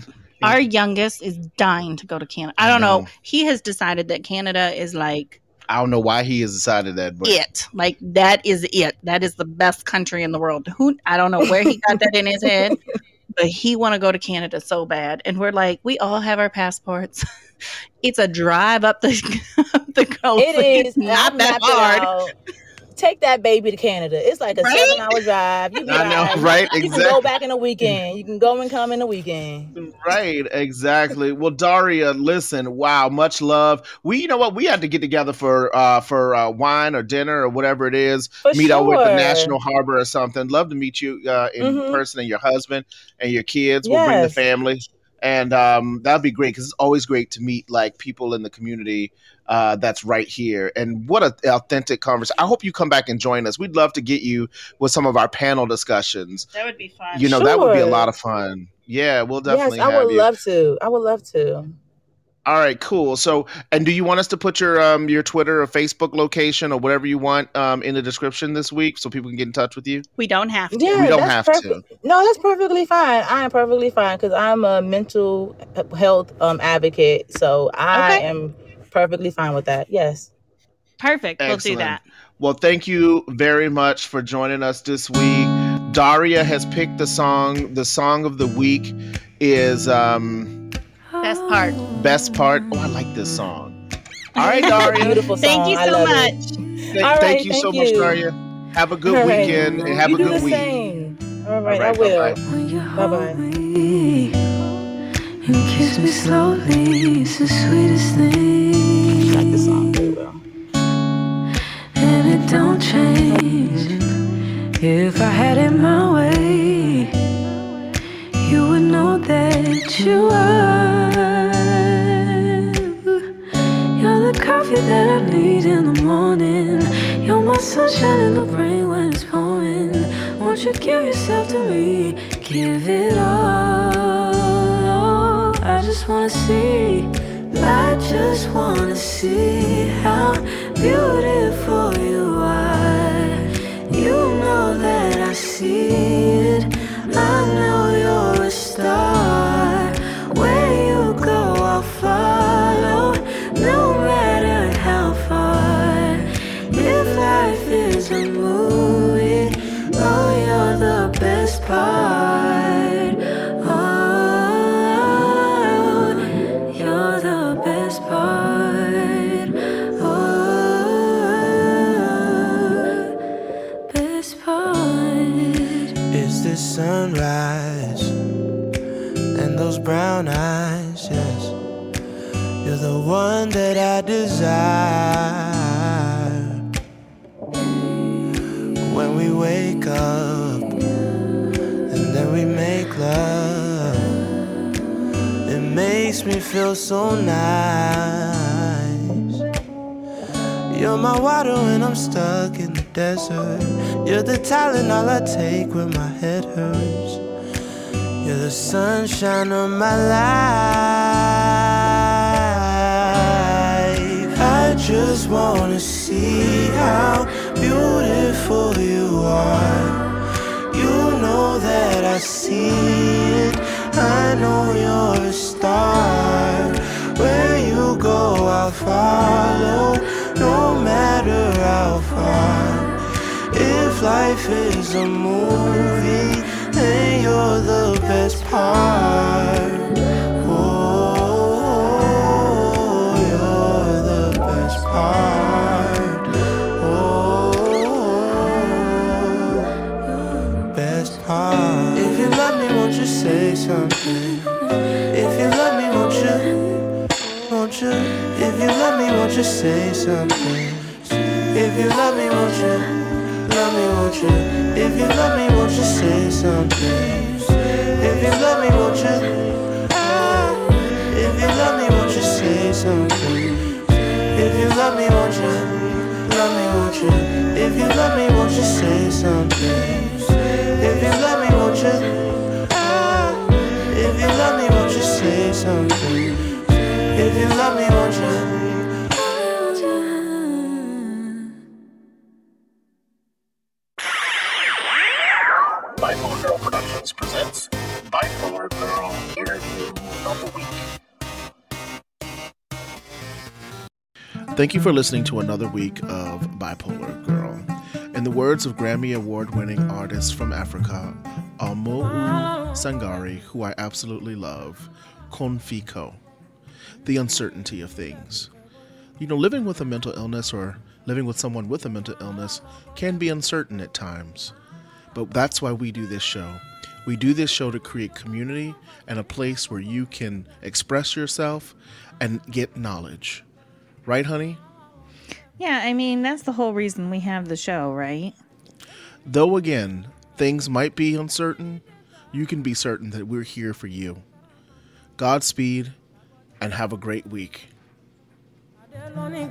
our youngest is dying to go to Canada. I don't I know. know. He has decided that Canada is like I don't know why he has decided that, but it. Like that is it. That is the best country in the world. Who I don't know where he got that in his head, but he want to go to Canada so bad. And we're like, we all have our passports. it's a drive up the the coast. It Like, is It's not I've that mapped it hard. Out. Take that baby to Canada. It's like a Right? seven hour drive. You, be I know, all right? You can go back in a weekend. You can go and come in a weekend. Right, exactly. Well, Daria, listen, wow, much love. We, you know what, we had to get together for uh for uh, wine or dinner or whatever it is. For meet up with the. National Harbor or something. Love to meet you uh, in Mhm. person and your husband and your kids. We'll bring the Yes. family, and um, that'd be great because it's always great to meet like people in the community uh, that's right here. And what an authentic conversation! I hope you come back and join us. We'd love to get you with some of our panel discussions. That would be fun. You know, that would be a lot of fun. Yeah, we'll definitely yes, I have would you. love to. I would love to. All right, cool. So, and do you want us to put your um your Twitter or Facebook location or whatever you want um in the description this week so people can get in touch with you? we don't have to. Yeah, We don't that's have to. No, that's perfectly fine. I am perfectly fine because I'm a mental health um advocate, so I Okay. am perfectly fine with that. Yes. Perfect. We'll do that. Well, thank you very much for joining us this week. Daria has picked the song. The song of the week is um Best part. best part. Oh, I like this song. All right, Daria. Beautiful song. Thank you I so love much. it. Th- All thank right, you so thank much, you. Daria. Have a good All right. weekend and have you a do good the week. same. All right, All right, I will. Bye bye. And kiss me slowly, it's the sweetest thing. Like the song. And it don't change. If I had it my way, you would know that you are. You're the coffee that I need in the morning. You're my sunshine in the rain when it's pouring. Won't you give yourself to me? Give it all. I just wanna see. I just wanna see how beautiful you are. You know that I see it. I know you're a star. Brown eyes, yes. You're the one that I desire. when we wake up and then we make love. It makes me feel so nice. You're my water when I'm stuck in the desert. You're the Tylenol I take when my head hurts. You're the sunshine of my life. I just wanna see how beautiful you are. You know that I see it. I know you're a star. Where you go, I'll follow, no matter how far. If life is a movie, then you're the best part. Thank you for listening to another week of Bipolar Girl. In the words of Grammy Award winning artist from Africa, Oumou Sangaré, who I absolutely love, Konfiko, the uncertainty of things. You know, living with a mental illness or living with someone with a mental illness can be uncertain at times. But that's why we do this show. We do this show to create community and a place where you can express yourself and get knowledge. Right, honey? Yeah, I mean, that's the whole reason we have the show, right? Though again, things might be uncertain, you can be certain that we're here for you. Godspeed and have a great week. Jɔnni